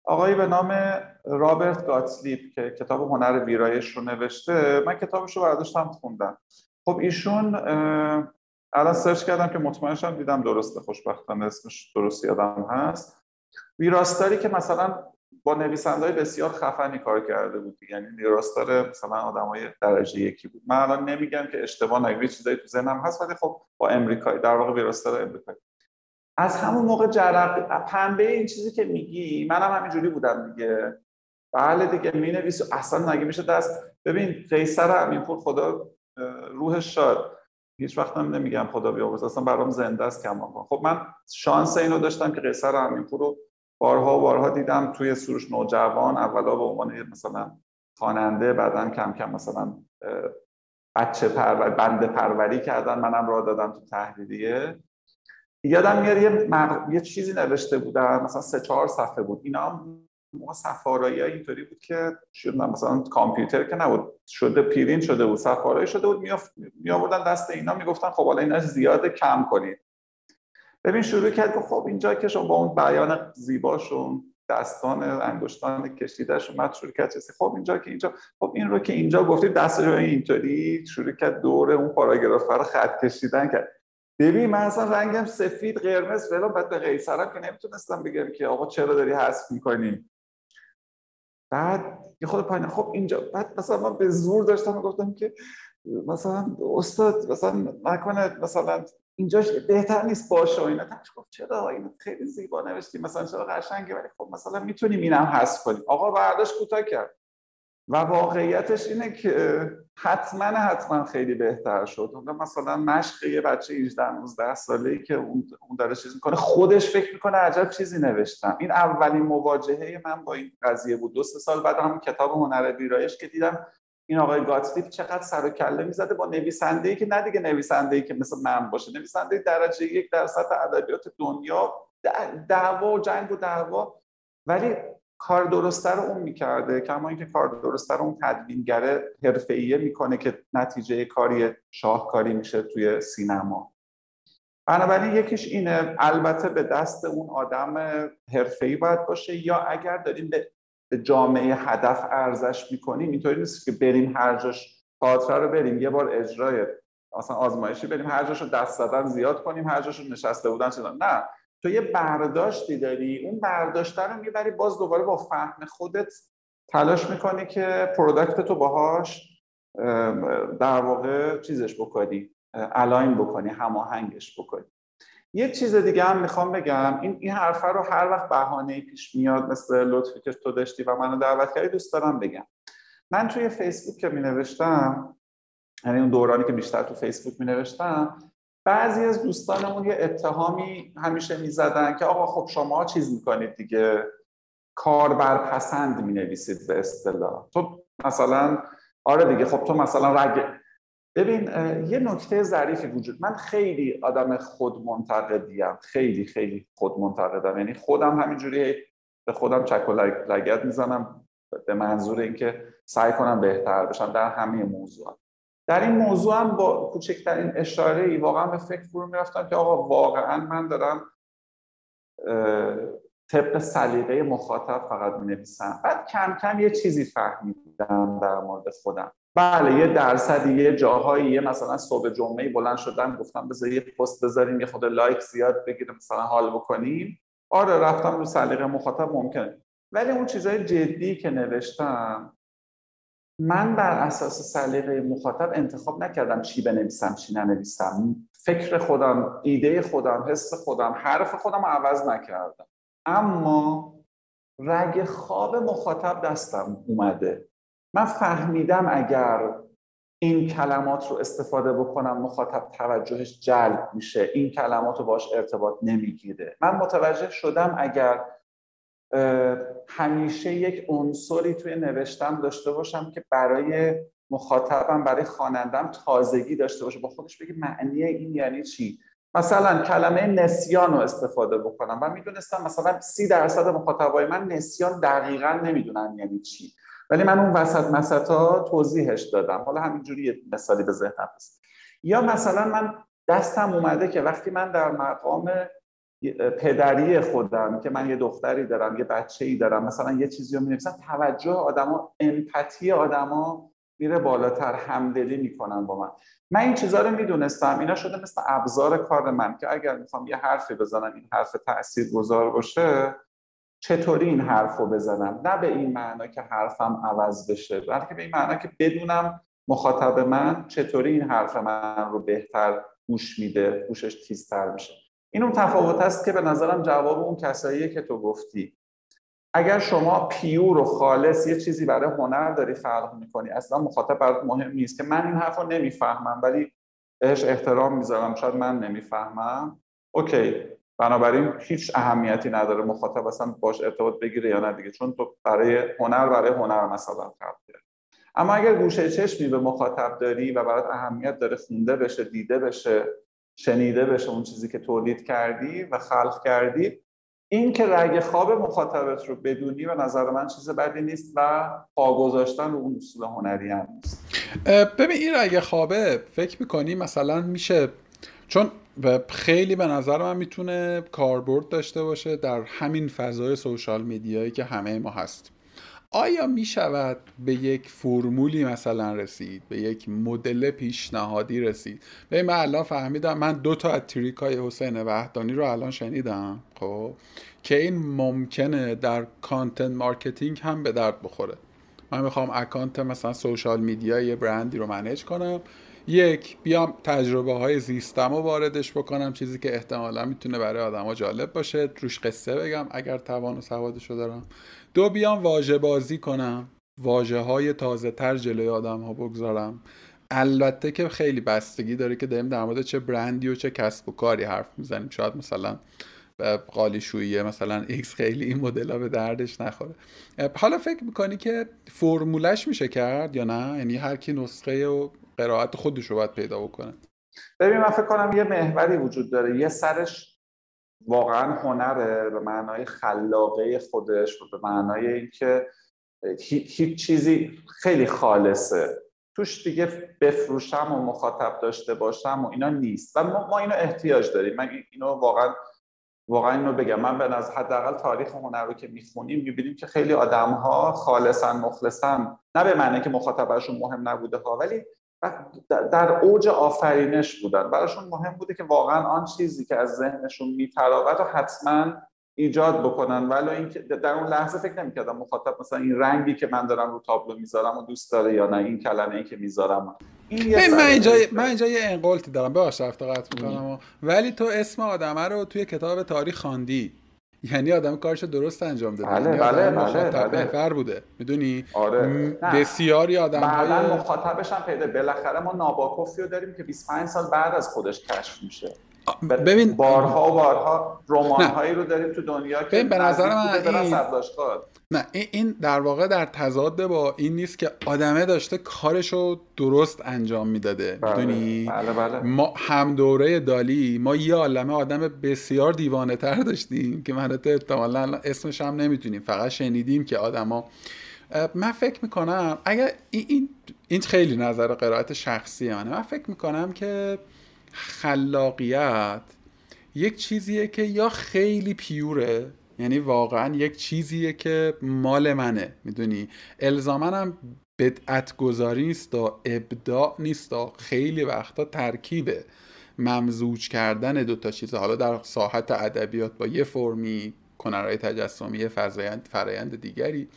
آقایی به نام رابرت گاتسلیپ که کتاب هنر ویرایش رو نوشته من کتابش رو برداشتم خوندم. خب ایشون الان سرچ کردم که مطمئنشم دیدم درسته خوشبختانه اسمش درست یادم هست. ویراستاری که مثلا با نویسنده بسیار خفنی کار کرده بود. یعنی ویراستار مثلا آدمای درجه یکی بود. من الان نمیگم که اشتباه نگوی چیزایی تو ذهنم هست ولی خب با امریکایی در واقع ویراستار امریکایی از همون موقع جرق پنبه این چیزی که میگی منم همینجوری بودم دیگه. بله دیگه می نویس اصلا نگه میشه دست؟ ببین قیصر امینپور خدا روحش شاد. هیچ وقت هم نمیگم خدا بیامرز اصلا برام زنده است کمان خب من شانس اینو داشتم که قیصر امینپور رو بارها و بارها دیدم توی سروش نوجوان اولا به عنوان مثلا خواننده بعدا کم کم مثلا بچه پرور بنده پروری کردن منم راه دادم تو تحریریه یادم میاد یه, یه چیزی نوشته بودم مثلا سه چهار صفحه بود. اینا هم موقع سفارایی اینطوری بود که شد مثلا کامپیوتر که نبود. شده پیرین شده بود سفارایی شده بود می آوردن دست اینا می‌گفتن خب حالا اینا زیاده کم کنید. ببین شروع کرد خب اینجا که شما با اون بیان زیباشون دستان انگشتان کشیدهش اومد شروع کرد چیزی. خب اینجا که اینجا خب این رو که اینجا گفتید دستش اینطوری شروع کرد دور اون پاراگراف رو خط کشیدن کرد. ببین من اصلا رنگم سفید قرمز فلان. بعد به قیصرم که نمی‌تونستم بگم که آقا چرا داری حذف می‌کنی؟ بعد یه خود پایین. خب اینجا بعد مثلا من به زور داشتم گفتم که مثلا استاد مثلا نکنه مثلا اینجاش بهتر نیست باشه و اینا. گفت چرا این خیلی زیبا نوشتی مثلا چرا قشنگه؟ ولی خب مثلا می‌تونیم اینم حذف کنیم. آقا برداشت کوتاه کرد. و واقعیتش اینه که حتما حتما خیلی بهتر شد. مثلا مشق یه بچه 18 19 ساله ای که اون داره چیز می‌کنه خودش فکر می‌کنه عجب چیزی نوشتم. این اولین مواجهه من با این قضیه بود. دو سه سال بعد هم کتاب هنر ویرایش که دیدم این آقای گاتلیف چقدر سر و کله می‌زده با نویسنده ای که نه دیگه نویسنده ای که مثل من باشه نویسنده درجه یک در سطح ادبیات دنیا. دعوا و جنگ و دعوا. ولی کار درسته رو اون می‌کرده کما اینکه کار درسته رو اون تدوینگره حرفه‌ایه می‌کنه که نتیجه کاری شاهکاری میشه توی سینما. بنابراین یکیش اینه البته به دست اون آدم حرفه‌ای باید باشه یا اگر داریم به جامعه هدف عرضه‌ش می‌کنیم اینطوری نیست که بریم هر جاش تئاتر رو بریم. یه بار اجرای اصلا آزمایشی بریم هر جاشو دست زدن زیاد کنیم هر جاشو نشسته بودن شدن نه. تو یه برداشتی داری اون برداشته رو می‌بری باز دوباره با فهم خودت تلاش می‌کنی که product تو باهاش در واقع چیزش بکنی align بکنی هماهنگش بکنی. یه چیز دیگه هم می‌خوام بگم. این این حرفه رو هر وقت بهانه پیش میاد مثل لطفی که تو داشتی و منو دعوت کردی دوست دارم بگم. من توی فیسبوک که می نوشتم یعنی اون دورانی که بیشتر تو فیسبوک می نوشتم بعضی از دوستانمون یه اتهامی همیشه می‌زدن که آقا خب شما چیز می‌کنید دیگه. کاربر پسند می نویسید به اصطلاح. تو مثلا آره دیگه خب تو مثلا رگ ببین یه نکته ظریفی وجود من خیلی آدم خود منتقدیم خیلی خیلی خود منتقدم یعنی خودم همینجوری به خودم چک و لگت می‌زنم. به منظور اینکه سعی کنم بهتر بشم در همه موضوعات. در این موضوع هم با کوچکترین اشاره ای واقعا به فکر فرو می‌رفتم که آقا واقعا من دارم طبق سلیقه مخاطب فقط می نویسم بعد کم کم یه چیزی فهمیدم در مورد خودم. بله یه درصدی یه جاهایی یه مثلا صبح جمعه بلند شدم گفتم بذار یه پست بذاریم یه خود لایک زیاد بگیره مثلا حال بکنیم. آره رفتم رو سلیقه مخاطب ممکنه ولی اون چیزای جدی که نوشتم من بر اساس سلیقه مخاطب انتخاب نکردم چی بنویسم چی ننویسم. فکر خودم ایده خودم حس خودم حرف خودم عوض نکردم. اما رگ خواب مخاطب دستم اومده. من فهمیدم اگر این کلمات رو استفاده بکنم مخاطب توجهش جلب میشه. این کلمات رو باش ارتباط نمی‌گیره. من متوجه شدم اگر همیشه یک عنصری توی نوشتم داشته باشم که برای مخاطبم برای خوانندم تازگی داشته باشه. با خودش بگه معنی این یعنی چی؟ مثلا کلمه نسیان رو استفاده بکنم. و می‌دونستم مثلا سی درصد مخاطبای من نسیان دقیقا نمی‌دونن یعنی چی. ولی من اون وسط مسطا توضیحش دادم. حالا همینجوری یه مثالی به ذهنم هست یا مثلا من دستم اومده که وقتی من در مقام پدری خودم که من یه دختری دارم یه بچه ای دارم مثلا یه چیزی رو می‌نویسم توجه آدما امپاتی آدما میره بالاتر همدلی می‌کنن با من. من این چیزها رو می‌دونستم. اینا شده مثل ابزار کار من که اگر می‌خوام یه حرفی بزنم این حرف تأثیر گذار باشه چطوری این حرف رو بزنم؟ نه به این معنا که حرفم عوض بشه بلکه به این معنا که بدونم مخاطب من چطوری این حرف من رو بهتر گوش میده گوشش تیزتر میشه. این اون تفاوت است که به نظرم جواب اون کساییه که تو گفتی. اگر شما پیور و خالص یه چیزی برای هنر داری خلق می‌کنی اصلا مخاطب برات مهم نیست که من این حرف رو نمی‌فهمم ولی بهش احترام می‌ذارم شاید من نمی‌فهمم. اوکی. بنابراین هیچ اهمیتی نداره مخاطب اصلا باش ارتباط بگیره یا نه دیگه چون تو برای هنر برای هنر مثلا خلق اما اگر گوشه چشمی به مخاطب داری و برات اهمیت داره خونده بشه دیده بشه شنیده بشه اون چیزی که تولید کردی و خلق کردی این که رگ خواب مخاطبت رو بدونی به نظر من چیز بدی نیست و پا گذاشتن رو اون اصول هنری هم نیست. ببین این رگ خوابه فکر می‌کنی مثلا میشه چون خیلی به نظر من می‌تونه کاربرد داشته باشه در همین فضای سوشال میدیایی که همه ما هست آیا می شود به یک فرمولی مثلا رسید به یک مدل پیشنهادی رسید؟ به من الان فهمیدم من دو تا از trick حسین وحدانی رو الان شنیدم خب؟ که این ممکنه در content marketing هم به درد بخوره. من می‌خوام اکانت مثلا social media یه برندی رو manage کنم. یک بیام تجربه های زیستم رو واردش بکنم چیزی که احتمالا می‌تونه برای آدما جالب باشه. روش قصه بگم اگر توان و سوادش رو دارم. دو بیام واژه بازی کنم. واژه های تازه تر جلوی آدم ها بگذارم. البته که خیلی بستگی داره که داریم در مورد چه برندی و چه کسب و کاری حرف می‌زنیم. شاید مثلا قالی شویه مثلا ایکس خیلی این مدل به دردش نخوره. حالا فکر می‌کنی که فرمولش میشه کرد یا نه؟ یعنی هر کی نسخه و قرائت خودش رو باید پیدا بکنه. ببین من فکر کنم یه محوری وجود داره. یه سرش واقعا هنره به معنای خلاقه خودش و به معنای اینکه هیچ چیزی خیلی خالصه. توش دیگه بفروشم و مخاطب داشته باشم و اینا نیست. و ما, ما اینو احتیاج داریم. من اینو واقعا واقعا اینو بگم. من به نظر حداقل تاریخ هنر رو که می‌خونیم می‌بینیم که خیلی آدم ها خالصا مخلصن نه به معنی که مخاطبشون مهم نبوده ها ولی در اوج آفرینش بودن. براشون مهم بوده که واقعا آن چیزی که از ذهنشون میتراود و حتما ایجاد بکنن. ولی اینکه در اون لحظه فکر نمی‌کردم مخاطب مثلا این رنگی که من دارم رو تابلو می‌ذارم و دوست داره یا نه این کلمه ای که می‌ذارم. من اینجا من اینجا یه انقلتی دارم. ببخشید قطع می‌کنم. ولی تو اسم آدمه رو توی کتاب تاریخ خواندی. یعنی آدم کارش درست انجام داده. بله یعنی بله بله, بله. بوده. می‌دونی؟ آره. بسیاری آدم های... مخاطبش هم پیدا بالاخره ما ناباکوفی رو داریم که 25 سال بعد از خودش کشف میشه. ببین بارها و بارها رمان هایی رو داریم تو دنیا که به نظر من این... نه این در واقع در تضاد با این نیست که آدمه داشته کارشو درست انجام می‌داده بله. می‌دونی بله بله. ما هم دوره دالی ما یه عالمه آدم بسیار دیوانه تر داشتیم که من احتمالا اسمش هم نمی‌تونیم فقط شنیدیم که آدما من فکر می‌کنم اگر این این خیلی نظر قرائت شخصی منه من فکر می‌کنم که خلاقیت یک چیزیه که یا خیلی پیوره یعنی واقعا یک چیزیه که مال منه می‌دونی؟ الزامنم بدعت گذاری نیست و ابداع نیست و خیلی وقتا ترکیبه ممزوج کردن دوتا چیز. حالا در ساحت ادبیات با یه فرمی کنرهای تجسمی فرایند, فرایند دیگری.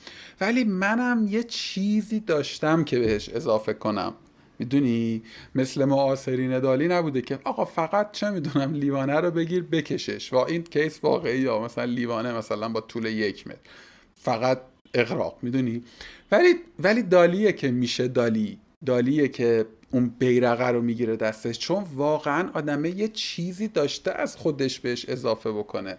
ولی منم یه چیزی داشتم که بهش اضافه کنم. می‌دونی مثل معاصرین دالی نبوده که آقا فقط چه می‌دونم لیوانه رو بگیر بکشش. و این کیس واقعی یا مثلا لیوانه مثلا با طول یک متر. فقط اقراق می‌دونی؟ ولی ولی دالیه که میشه دالی. دالیه که اون بیرقه رو می‌گیره دستش چون واقعا آدمه یه چیزی داشته از خودش بهش اضافه بکنه.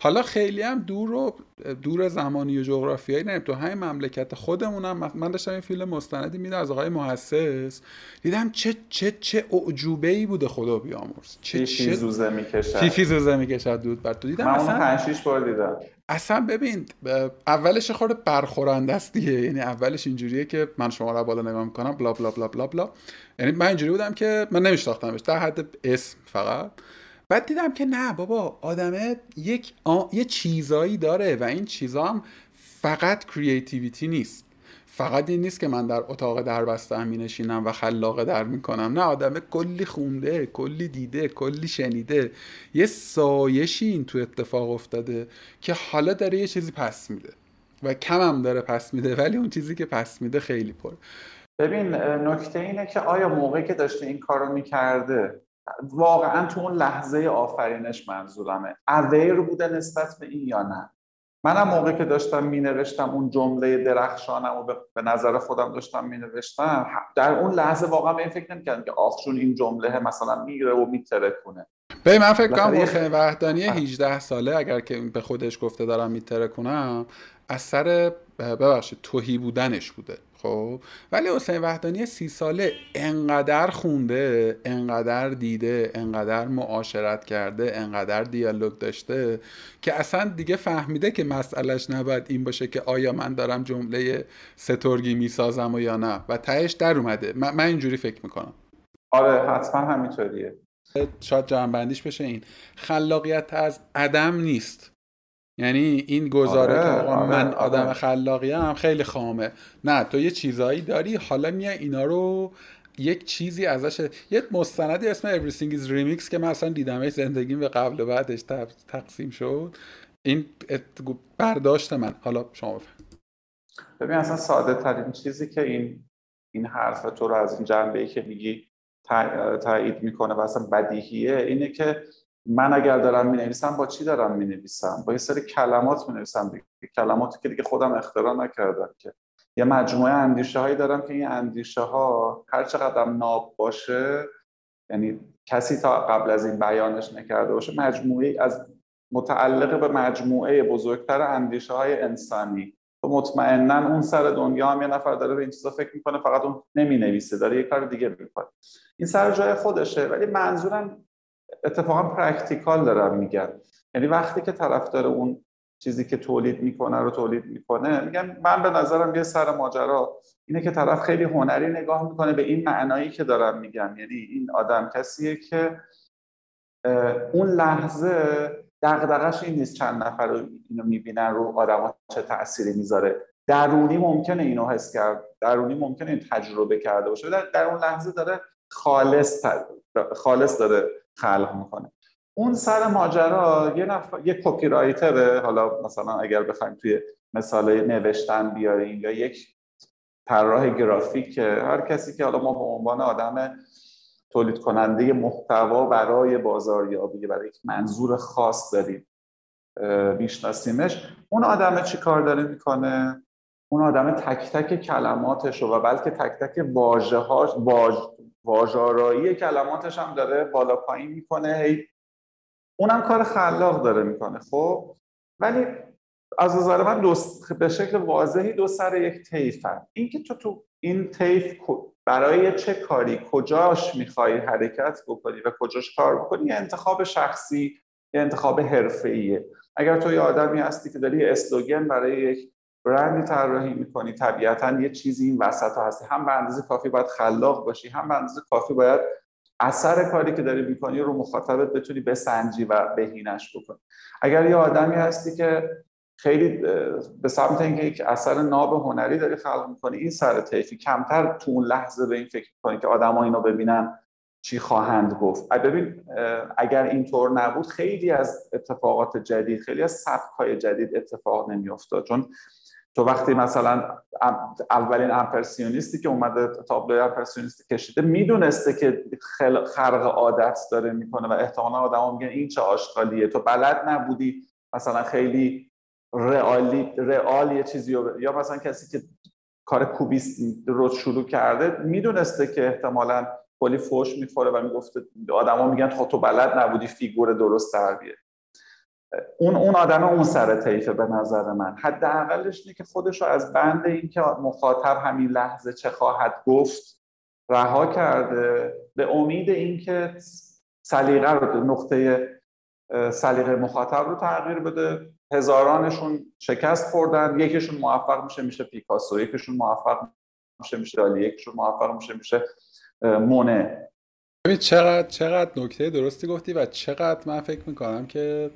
حالا خیلی هم دور و دور زمانی و جغرافیایی نیم تو همین مملکت خودمونم من داشتم این فیلم مستندی میده از آقای محسس. دیدم چه چه چه اعجوبه ای بوده خدا بیامرز. چه چه زوزه می‌کشد. فیفی زوزه می‌کشد دود بر تو دیدم من اون 5 بار دیدم. اصلا ببین اولش خورده برخورنده است دیگه. یعنی اولش اینجوریه که من شما رو بالا نگاه می‌کنم بلا بلا بلا بلا بلا. یعنی من اینجوری بودم که من نمیشناختمش. در حد اسم فقط. بعد دیدم که نه بابا آدمه یک یه چیزایی داره و این چیزا هم فقط کریتیویتی نیست. فقط این نیست که من در اتاق در بسته می نشینم و خلاقه در می‌کنم. نه آدمه کلی خونده کلی دیده کلی شنیده. یه سایشی این تو اتفاق افتاده که حالا داره یه چیزی پس میده و کم هم داره پس میده ولی اون چیزی که پس میده خیلی پر. ببین نکته اینه که آیا موقعی که داشته این کارو می‌کرده واقعا تو اون لحظه آفرینش منظورمه؟ اویر بوده نسبت به این یا نه؟ منم موقعی که داشتم می نوشتم اون جمله درخشانم و به نظر خودم داشتم می نوشتم در اون لحظه واقعا به این فکر نمی‌کردم که آخشون این جمله مثلا می‌گیره و میترکونه به من فکر کنم حسین وحدانی 18 ساله اگر که به خودش گفته دارم میترکونم از سر ببخشید توهی بودنش بوده. خب. ولی حسین وحدانی سی ساله انقدر خونده انقدر دیده انقدر معاشرت کرده انقدر دیالوگ داشته که اصلا دیگه فهمیده که مسئلش نباید این باشه که آیا من دارم جمله سترگی می‌سازم و یا نه. و تهش در اومده. من, من اینجوری فکر می‌کنم. آره حتما همینطوریه. شاید جنبندیش بشه این. خلاقیت از عدم نیست. یعنی این گزاره آره، که آره، من آدم آره. خلاقی هم خیلی خامه. نه تو یه چیزایی داری حالا میای اینا رو یک چیزی ازش یه مستندی اسم Everything is Remix که من اصلا دیدمش زندگیم به قبل و بعدش تقسیم شد. این برداشت من. حالا شما بفهم. ببین اصلا ساده ترین چیزی که این این حرف تو رو از این جنبه ای که میگی تایید می‌کنه و اصلا بدیهیه اینه که من اگر دارم می نویسم با چی دارم می نویسم با یه سری کلمات می نویسم دیگه. کلماتی که دیگه خودم اختراع نکردم که. یه مجموعه اندیشه هایی دارم که این اندیشه ها هر چقدر ناب باشه یعنی کسی تا قبل از این بیانش نکرده باشه مجموعه از متعلق به مجموعه بزرگتر اندیشه های انسانی. تو مطمئنا اون سر دنیا هم یه نفر داره به این چیزا فکر می‌کنه فقط اون نمی نویسه داره یه کار دیگه می‌کنه. این سر جای خودشه ولی منظورم اتفاقا practical دارم میگم یعنی وقتی که طرفدار اون چیزی که تولید می‌کنه رو تولید می‌کنه میگم من به نظرم یه سر ماجرا اینه که طرف خیلی هنری نگاه می‌کنه به این معنایی که دارم میگم یعنی این آدم کسیه که اون لحظه دغدغش این نیست چند نفر رو اینو می‌بینن رو آدم چه تأثیری می‌ذاره. درونی ممکنه اینو حس کرد درونی ممکنه این تجربه کرده باشه. در, در اون لحظه داره خالص خالص داره خلق می‌کنه. اون سر ماجرا یه نفر یه کپی رایتره حالا مثلا اگر بخوایم توی مثال نوشتن بیاریم یا یک طراح گرافیک هر کسی که حالا ما به عنوان آدم تولید کننده محتوا برای بازاریابی برای یک منظور خاص داریم میشناسیمش اون آدم چی کار داره می‌کنه؟ اون آدم تک تک کلماتش و بلکه تک تک واژه هاش واژارایی کلماتش هم داره بالا پایین می‌کنه. هی اونم کار خلاق داره می‌کنه خب؟ ولی از نظر من دو به شکل واضحی دو سر یک طیفن اینکه تو تو این طیف برای چه کاری؟ کجاش می‌خوای حرکت بکنی و کجاش کار بکنی؟ یه انتخاب شخصی یه انتخاب حرفه‌ایه. اگر تو یه آدمی هستی که داری اسلوگن برای یک برندی طراحی می‌کنی. طبیعتا یه چیزی این وسط ها هستی. هم به اندازه کافی باید خلاق باشی هم به اندازه کافی باید اثر کاری که داری می‌کنی رو مخاطبت بتونی بسنجی و بهینش بکنی. اگر یه آدمی هستی که خیلی به سمت اینکه یک اثر ناب هنری داری خلق می‌کنی این سر طیفی کمتر تو اون لحظه به این فکر می‌کنی که آدما اینو ببینن چی خواهند گفت. ببین اگر اینطور نبود خیلی از اتفاقات جدید خیلی از سبک های جدید اتفاق نمیافتاد. چون تو وقتی مثلا اولین امپرسیونیستی که اومده تابلو امپرسیونیستی کشیده می‌دونسته که خرق عادت داره می‌کنه و احتمالا آدما میگن این چه آشغالیه. تو بلد نبودی مثلا خیلی رئالی رئال یه چیزی یا مثلا کسی که کار کوبیستی رو شروع کرده می‌دونسته که احتمالا کلی فوش می‌خوره و می‌گفته آدما میگن خب تو بلد نبودی فیگور درست تربیه اون اون آدم اون سر طیفه به نظر من. حداقلش اینه که خودش رو از بند اینکه مخاطب همین لحظه چه خواهد گفت رها کرده به امید اینکه سلیقه رو نقطه سلیقه مخاطب رو تغییر بده. هزارانشون شکست خوردن. یکیشون موفق میشه میشه پیکاسو. یکیشون موفق میشه میشه دالی. یکیشون موفق میشه میشه مونه. چقدر چقدر نکته درستی گفتی و چقدر من فکر می‌کنم که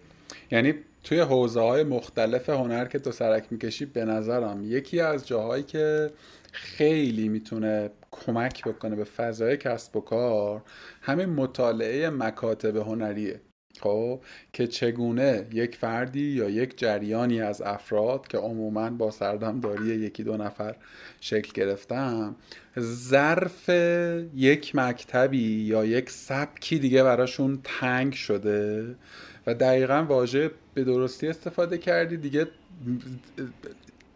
یعنی توی حوزه های مختلف هنر که تو سرک می‌کشی به نظرم یکی از جاهایی که خیلی می‌تونه کمک بکنه به فضای کسب و کار همین مطالعه مکاتب هنریه. خب که چگونه یک فردی یا یک جریانی از افراد که عموما با سردمداری یکی دو نفر شکل گرفتم ظرف یک مکتبی یا یک سبکی دیگه براشون تنگ شده و دقیقا واژه به درستی استفاده کردی. دیگه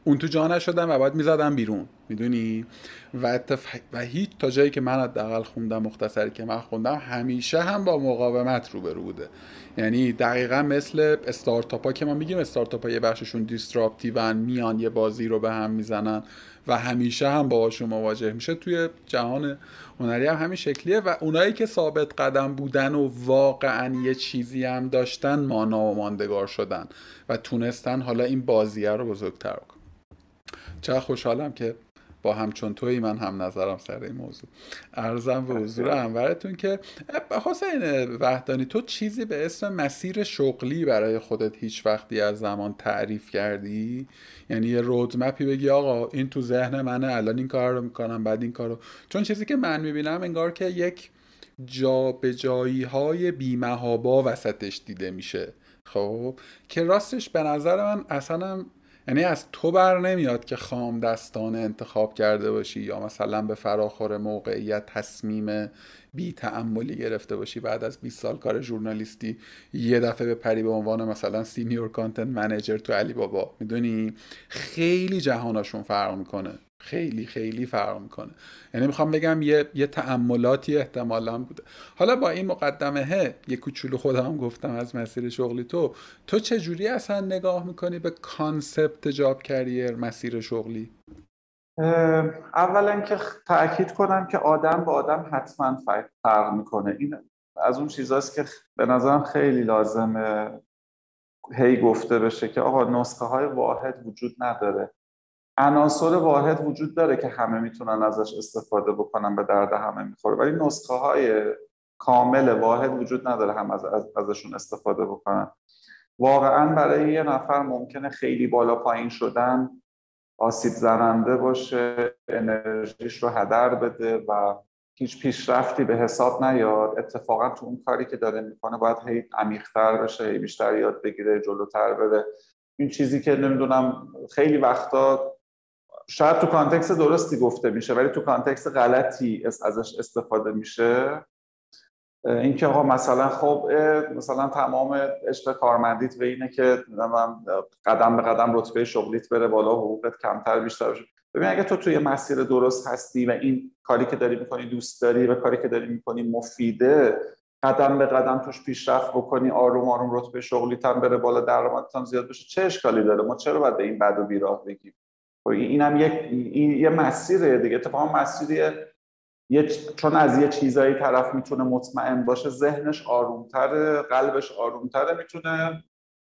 اون تو جا نشدن و باید می‌زدن بیرون. می‌دونی؟ و, اتف... و هیچ تا جایی که من حداقل خوندم مختصری که من خوندم همیشه هم با مقاومت روبرو بوده. یعنی دقیقا مثل استارتاپ ها که ما میگیم استارتاپ ها یه بخششون دیستراپتیون میان یه بازی رو به هم می‌زنن. و همیشه هم باهاشون مواجه میشه توی جهان هنری هم همین شکلیه و اونایی که ثابت قدم بودن و واقعا یه چیزی هم داشتن مانا و ماندگار شدن و تونستن حالا این بازیه رو بزرگتر کنن چه خوشحالم که با همچون توی من هم نظرم سر این موضوع. ارزم به حضور انورتون که حسین وحدانی تو چیزی به اسم مسیر شغلی برای خودت هیچ وقتی از زمان تعریف کردی؟ یعنی یه رودمپی بگی آقا این تو ذهن منه الان این کار رو می‌کنم بعد این کار رو چون چیزی که من می‌بینم انگار که یک جا به جایی های بیمهابا وسطش دیده میشه. خب که راستش به نظر من اصلا یعنی از تو بر نمیاد که خام دستانه انتخاب کرده باشی یا مثلا به فراخور موقعیت تصمیم بی تأملی گرفته باشی. بعد از 20 سال کار ژورنالیستی یه دفعه بپری به عنوان مثلا senior content manager تو علی بابا می‌دونی؟ خیلی جهانشون فرق می‌کنه. خیلی خیلی فرق می‌کنه. یعنی می‌خوام بگم یه, یه تأملاتی احتمالا بوده. حالا با این مقدمه یه کوچولو خودم گفتم از مسیر شغلی تو. تو چجوری اصلا نگاه می‌کنی به concept job career مسیر شغلی؟ اولا که تاکید کنم که آدم با آدم حتما فرق می‌کنه. این از اون چیزاست که به نظرم خیلی لازمه هی گفته بشه که آقا نسخه های واحد وجود نداره. عناصر واحد وجود داره که همه می‌تونن ازش استفاده بکنن به درد همه می‌خوره. ولی نسخه های کامل واحد وجود نداره همه ازشون استفاده بکنن. واقعا برای یه نفر ممکنه خیلی بالا پایین شدن آسیب زننده باشه انرژیش رو هدر بده و هیچ پیشرفتی به حساب نیاد. اتفاقا تو اون کاری که داره می‌کنه باید هی عمیقتر بشه هی بیشتر یاد بگیره جلوتر بره. این چیزی که نمی‌دونم خیلی وقتا شاید تو context درستی گفته میشه ولی تو context غلطی ازش استفاده میشه. اینکه آقا مثلا خب مثلا تمام عشق کارمندیت به اینه که قدم به قدم رتبه شغلیت بره بالا حقوقت کمتر بیشتر بشه ببین اگه تو توی مسیر درست هستی و این کاری که داری می‌کنی دوست داری و کاری که داری می‌کنی مفیده قدم به قدم توش پیشرفت بکنی آروم آروم رتبه شغلیت هم بره بالا درآمدت هم زیاد بشه چه اشکالی داره؟ ما چرا باید به این بد و بیراه بگیم؟ خب اینم یک این یه مسیره دیگه. اتفاقا مسیریه یه چون از یه چیزایی طرف می‌تونه مطمئن باشه ذهنش آرومتره قلبش آرومتره می‌تونه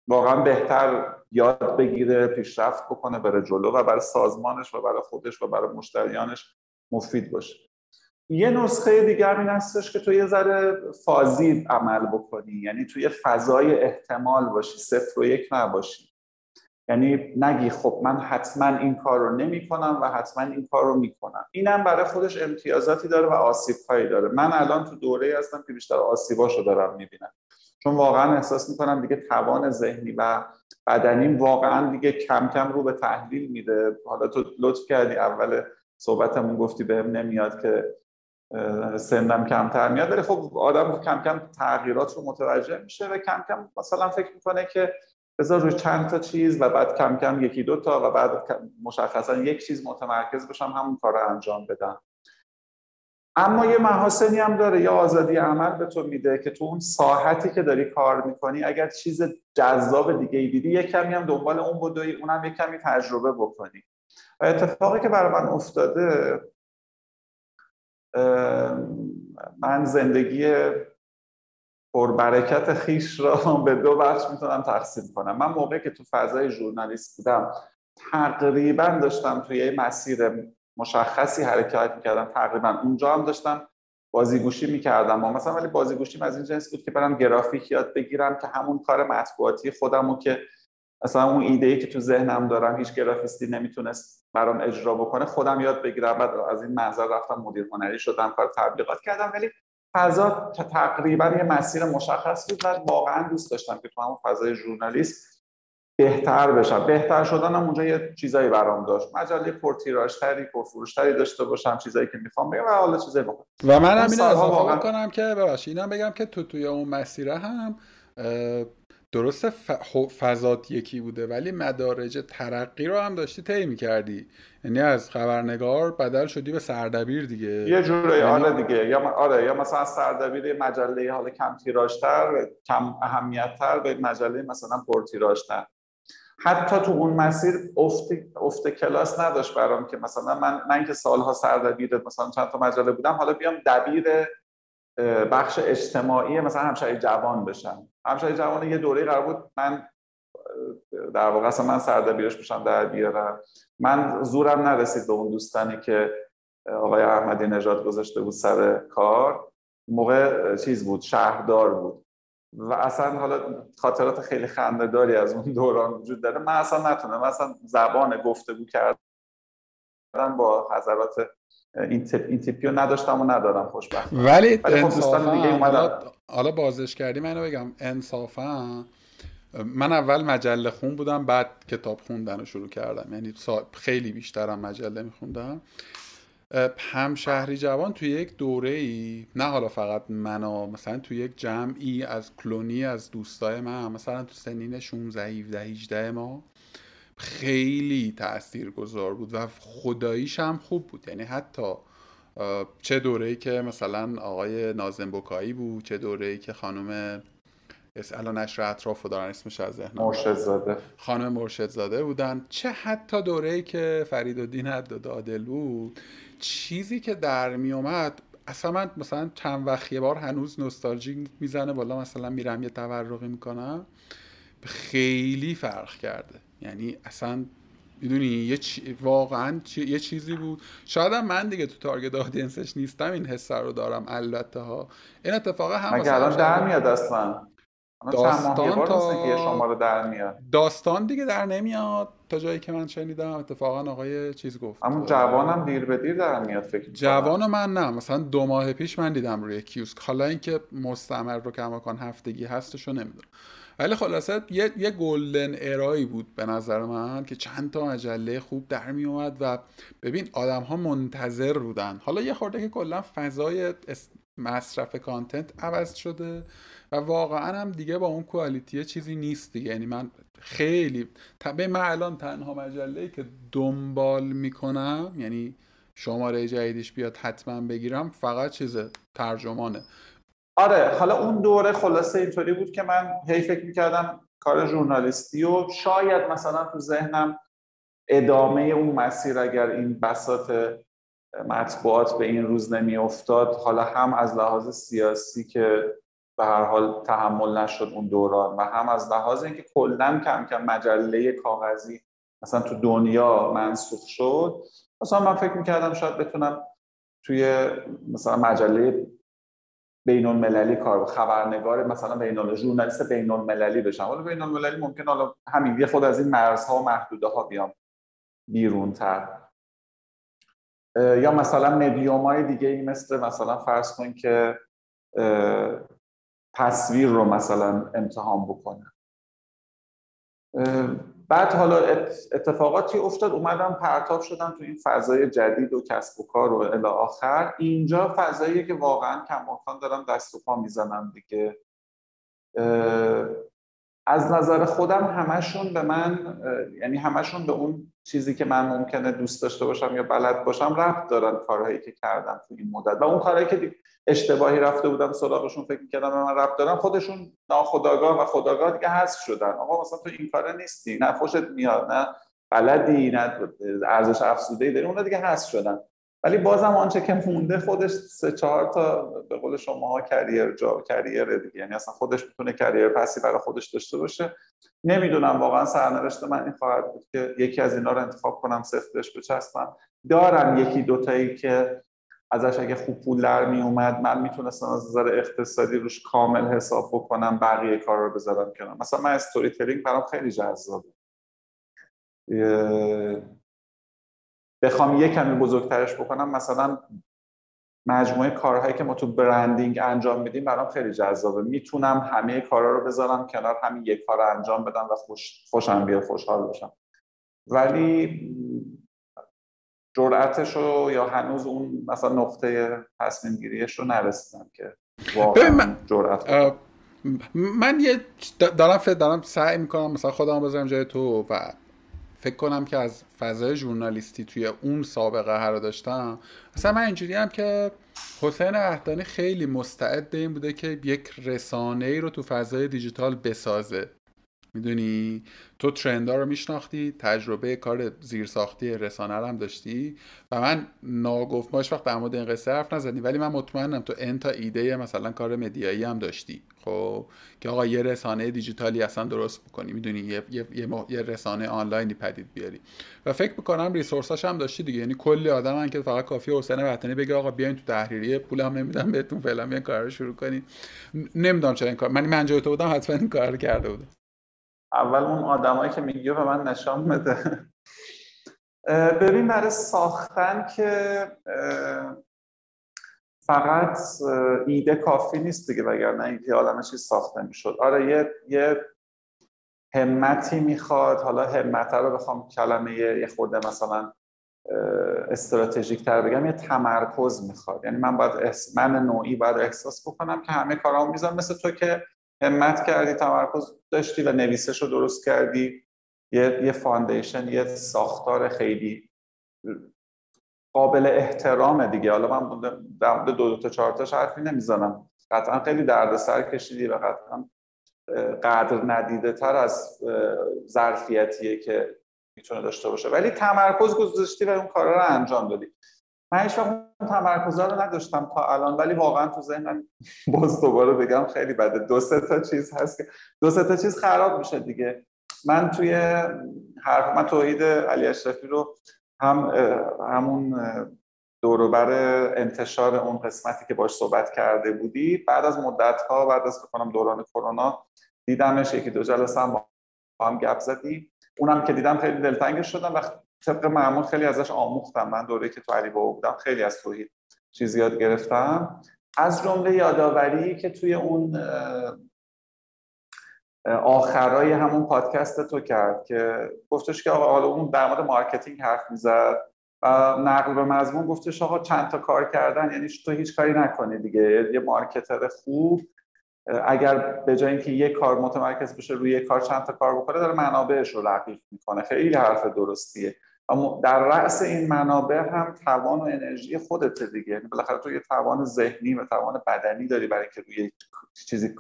واقعا بهتر یاد بگیره پیشرفت بکنه بره جلو و برای سازمانش و برای خودش و برای مشتریانش مفید باشه. یه نسخه دیگر این هستش که تو یه ذره فازی عمل بکنی. یعنی توی فضای احتمال باشی صفر و یک نباشی. یعنی نگی خب من حتما این کار رو نمی کنم و حتما این کار رو می کنم اینم برای خودش امتیازاتی داره و آسیب هایی داره. من الان تو دوره هستم که بیشتر آسیباشو دارم می بینم چون واقعا احساس می کنم دیگه توان ذهنی و بدنیم واقعا دیگه کم کم رو به تحلیل میده. حالا تو لطف کردی اول صحبتمون گفتی بهم نمیاد که سنم کمتر میاد. ولی خب آدم کم کم تغییرات رو متوجه میشه و کم کم مثلا فکر می‌کنه که بذار روی چند تا چیز و بعد کم کم یکی دو تا و بعد مشخصا یک چیز متمرکز بشم همون کار رو انجام بدم. اما یه محاسنی هم داره یا آزادی عمل به تو میده که تو اون ساحتی که داری کار می‌کنی اگر چیز جذاب دیگه ای دیدی یه کمی هم دنبال اون بدوی اونم یه کمی تجربه بکنی. و اتفاقی که برای من افتاده من زندگی پربرکت خیش را به دو بخش می‌تونم تقسیم کنم. من موقعی که تو فضای ژورنالیست بودم تقریبا داشتم توی یه مسیر مشخصی حرکت می‌کردم. تقریبا اونجا هم داشتم بازیگوشی می‌کردم. مثلا ولی بازیگوشیم از این جنس بود که برم گرافیک یاد بگیرم که همون کار مطبوعاتی خودمو که مثلا اون ایده ای که تو ذهنم دارم هیچ گرافیستی نمی‌تونست برام اجرا بکنه خودم یاد بگیرم. بعد از این منظر رفتم مدیر هنری شدم کار تبلیغات کردم. ولی فضا تقریبا یه مسیر مشخص بود. و واقعا دوست داشتم که تو همون فضای ژورنالیست بهتر بشم. بهتر شدنم اونجا یه چیزایی برام داشت. مجله پرتیراژتری پرفروشتری داشته باشم چیزایی که می‌خوام بگم و حالا چیزایی بکنم و من هم اینو اضافه واقعا... کنم که ببخشید اینم بگم که تو توی اون مسیره هم درسته فضات یکی بوده ولی مدارج ترقی رو هم داشتی طی می‌کردی. یعنی از خبرنگار بدل شدی به سردبیر دیگه. یه جوری یعنی... آره دیگه. یا آره یا مثلا سردبیر مجله حالا کم تیراژتر کم اهمیتتر به مجله مثلا پر تیراژتر. حتی تو اون مسیر افت, افت کلاس نداشت برام که مثلا من من که سالها سردبیر مثلا چند تا مجله بودم حالا بیام دبیر بخش اجتماعی مثلا همشهری جوان بشم. همشهری جوان یه دوره قرار بود من در واقع اصلا من سردبیرش بشم در بیارم من زورم نرسید به اون دوستانی که آقای احمدی نژاد گذاشته بود سر کار. موقع چیز بود شهردار بود. و اصلا حالا خاطرات خیلی خندهداری از اون دوران وجود داره. من اصلا نتونم اصلا زبان گفتگو کردن با حضرات این, تپ، این تیپی رو نداشتم و ندارم خوشبخت. ولی, ولی خب دیگه حالا, حالا بازش کردی من بگم انصافا من اول مجله خون بودم بعد کتاب خوندن رو شروع کردم. یعنی خیلی بیشترم مجله میخوندم. همشهری جوان توی یک دوره ای نه حالا فقط منا مثلا توی یک جمعی از کلونی از دوستای من مثلا تو سنین 16 17 18 ما خیلی تأثیر گذار بود و خداییش هم خوب بود. یعنی حتی چه دوره ای که مثلا آقای نازم بکایی بود چه دوره ای که خانم الان نشر اطراف رو دارن اسمش از ذهنم. مرشد زاده خانم مرشد زاده بودن. چه حتی دوره ای که فرید الدین عدل بود. چیزی که در می اومد اصلا من مثلا چند وقت یه بار هنوز نوستالژی می‌زنه بالا مثلا میرم یه تورقی می‌کنم. خیلی فرق کرده. یعنی اصلا می‌دونی یه واقعا یه چیزی بود. شاید هم من دیگه تو تارگت آدینسش نیستم این حس رو دارم البته ها. این اتفاق هم مگه الان در میاد اصلا؟ داستان تا شما رو در میاد. داستان دیگه در نمیاد. تا جایی که من شنیدم اتفاقا آقای چیز گفت. اما جوانم دیر به دیر در میاد فکر جوان من نه. مثلا دو ماه پیش من دیدم روی کیوسک. حالا اینکه مستمر رو کماکان هفتگی هستشو نمی‌دونم. ولی خلاصه یه, یه گلدن ارایی بود به نظر من که چند تا مجله خوب در می اومد و ببین آدم ها منتظر بودن. حالا یه خورده که کلا فضای مصرف کانتنت عوض شده و واقعا هم دیگه با اون کوالیتی چیزی نیست دیگه. یعنی من خیلی به من الان تنها مجله که دنبال می‌کنم یعنی شماره جدیدش بیاد حتما بگیرم فقط چیز ترجمانه. آره حالا اون دوره خلاصه اینطوری بود که من هی فکر می‌کردم کار ژورنالیستی و شاید مثلا تو ذهنم ادامه اون مسیر اگر این بساط مطبوعات به این روز نمی افتاد حالا هم از لحاظ سیاسی که به هر حال تحمل نشد اون دوران و هم از لحاظ اینکه کلا کم کم مجله کاغذی مثلا تو دنیا منسوخ شد مثلا من فکر می‌کردم شاید بتونم توی مثلا مجله بین المللی کار خبرنگار مثلا بین ژورنالیست بین المللی بشم حالا بین المللی ممکن حالا همین یه خود از این مرزها و محدوده ها بیام بیرون تر یا مثلا مدیوم های دیگه ای مثل مثلا فرض کن که تصویر رو مثلا امتحان بکنم بعد حالا اتفاقاتی افتاد اومدم پرتاب شدم تو این فضای جدید و کسب و کار و الی آخر. اینجا فضاییه که واقعا کماکان دارم دست و پا می‌زنم دیگه. از نظر خودم همشون به من یعنی همشون به اون چیزی که من ممکنه دوست داشته باشم یا بلد باشم ربط دارن کارهایی که کردم تو این مدت. و اون کارهایی که اشتباهی رفته بودم سراغشون فکر می‌کردم به من ربط دارن خودشون ناخداگاه و خداگاه دیگه حذف شدن. آقا مثلا تو این کاره نیستی نه خوشت میاد نه بلدی نه ارزش افزوده ای داری اونا دیگه حذف شدن. ولی بازم آنچه که مونده خودش سه چهار تا به قول شما کریر جا کریر دیگه. یعنی اصلا خودش می‌تونه کریر پسی برای خودش داشته باشه. نمی‌دونم واقعا سرنوشت من این خواهد بود که یکی از اینا رو انتخاب کنم سفتش بچسبم. دارم یکی دوتایی که ازش اگه خوب پول در می اومد من می‌تونستم از نظر اقتصادی روش کامل حساب بکنم بقیه کار رو بذارم کنم مثلا من استوری تلینگ برام خیلی جذابه بخوام یه کمی بزرگترش بکنم مثلا مجموعه کارهایی که ما تو برندینگ انجام میدیم برام خیلی جذابه. می‌تونم همه کارا رو بذارم کنار همین یک کار رو انجام بدم و خوش خوشم بیاد خوشحال باشم. ولی جرأتش رو یا هنوز اون مثلا نقطه تصمیم گیریش رو نرسیدم که واقعا جرأت من یه دارم دارم سعی می‌کنم مثلا خودم بذارم جای تو و فکر کنم که از فضای ژورنالیستی توی اون سابقه هر داشتم. مثلا من اینجوری هم که حسین وحدانی خیلی مستعد این بوده که یک رسانه ای رو تو فضای دیجیتال بسازه. می‌دونی؟ تو ترندا رو میشناختی تجربه کار زیرساختی رسانه رو هم داشتی و من ناگفت ماش وقت در مورد این قصه حرف نزدی ولی من مطمئنم تو انتا ایده مثلا کار مدیایی هم داشتی. خب؟ که آقا یه رسانه دیجیتالی اصلا درست بکنی. می‌دونی؟ یه, یه،, یه, رسانه آنلاینی پدید بیاری. و فکر می‌کنم ریسورساش هم داشتی دیگه. یعنی کلی آدم هم که فقط کافی حسین وطنی بگه آقا بیاین تو تحریریه پولم نمیدم بهتون فعلا بیاین کار رو شروع کنید نمی‌دونم چرا این کار من من تو بودم حتما این کار کرده بودم. اول اون آدمایی که میگه به من نشان بده. ببین برای ساختن که فقط ایده کافی نیست دیگه وگرنه اینکه آدم چیز ساخته می‌شد. آره یه یه همتی می‌خواد. حالا همت رو بخوام کلمه یه خورده مثلا استراتژیک تر بگم یه تمرکز می‌خواد. یعنی من باید من نوعی باید احساس بکنم که همه کارامو می‌ذارم. مثل تو که همت کردی تمرکز داشتی و نویسش رو درست کردی. یه, یه foundation یه ساختار خیلی قابل احترامه دیگه. حالا من در مورد دو دو تا چهار تاش حرفی نمی‌زنم. قطعا خیلی دردسر کشیدی و قطعا قدر ندیده تر از ظرفیتیه که می‌تونه داشته باشه. ولی تمرکز گذاشتی و اون کارا رو انجام دادی. من هیچ وقت تمرکز رو نداشتم تا الان ولی واقعا تو ذهنم باز دوباره بگم خیلی بده. دو سه تا چیز هست که دو سه تا چیز خراب میشه دیگه. من توی حرف من توحید علی اشرفی رو هم همون دوروبر انتشار اون قسمتی که باش صحبت کرده بودی بعد از مدت ها بعد از بکنم دوران کرونا دیدمش یکی دو جلسه هم با هم گپ زدی. اونم که دیدم خیلی دلتنگش شدم. و طبق معمول خیلی ازش آموختم. من دوره که تو علی بابا بودم خیلی از توحید چیز یاد گرفتم. از جمله یادآوری که توی اون آخرای همون پادکست تو کرد که گفتش که آقا حالا اون در مورد marketing حرف می‌زد و نقل به مضمون گفتش آقا چند تا کار کردن یعنی تو هیچ کاری نکنی دیگه. یه marketer خوب اگر به جای اینکه یک کار متمرکز بشه روی یک کار چند تا کار بکنه داره منابعش رو رقیق می‌کنه. خیلی حرف درستیه. در رأس این منابع هم توان و انرژی خودت دیگه. یعنی بالاخره تو یه توان ذهنی و توان بدنی داری برای که روی چیزی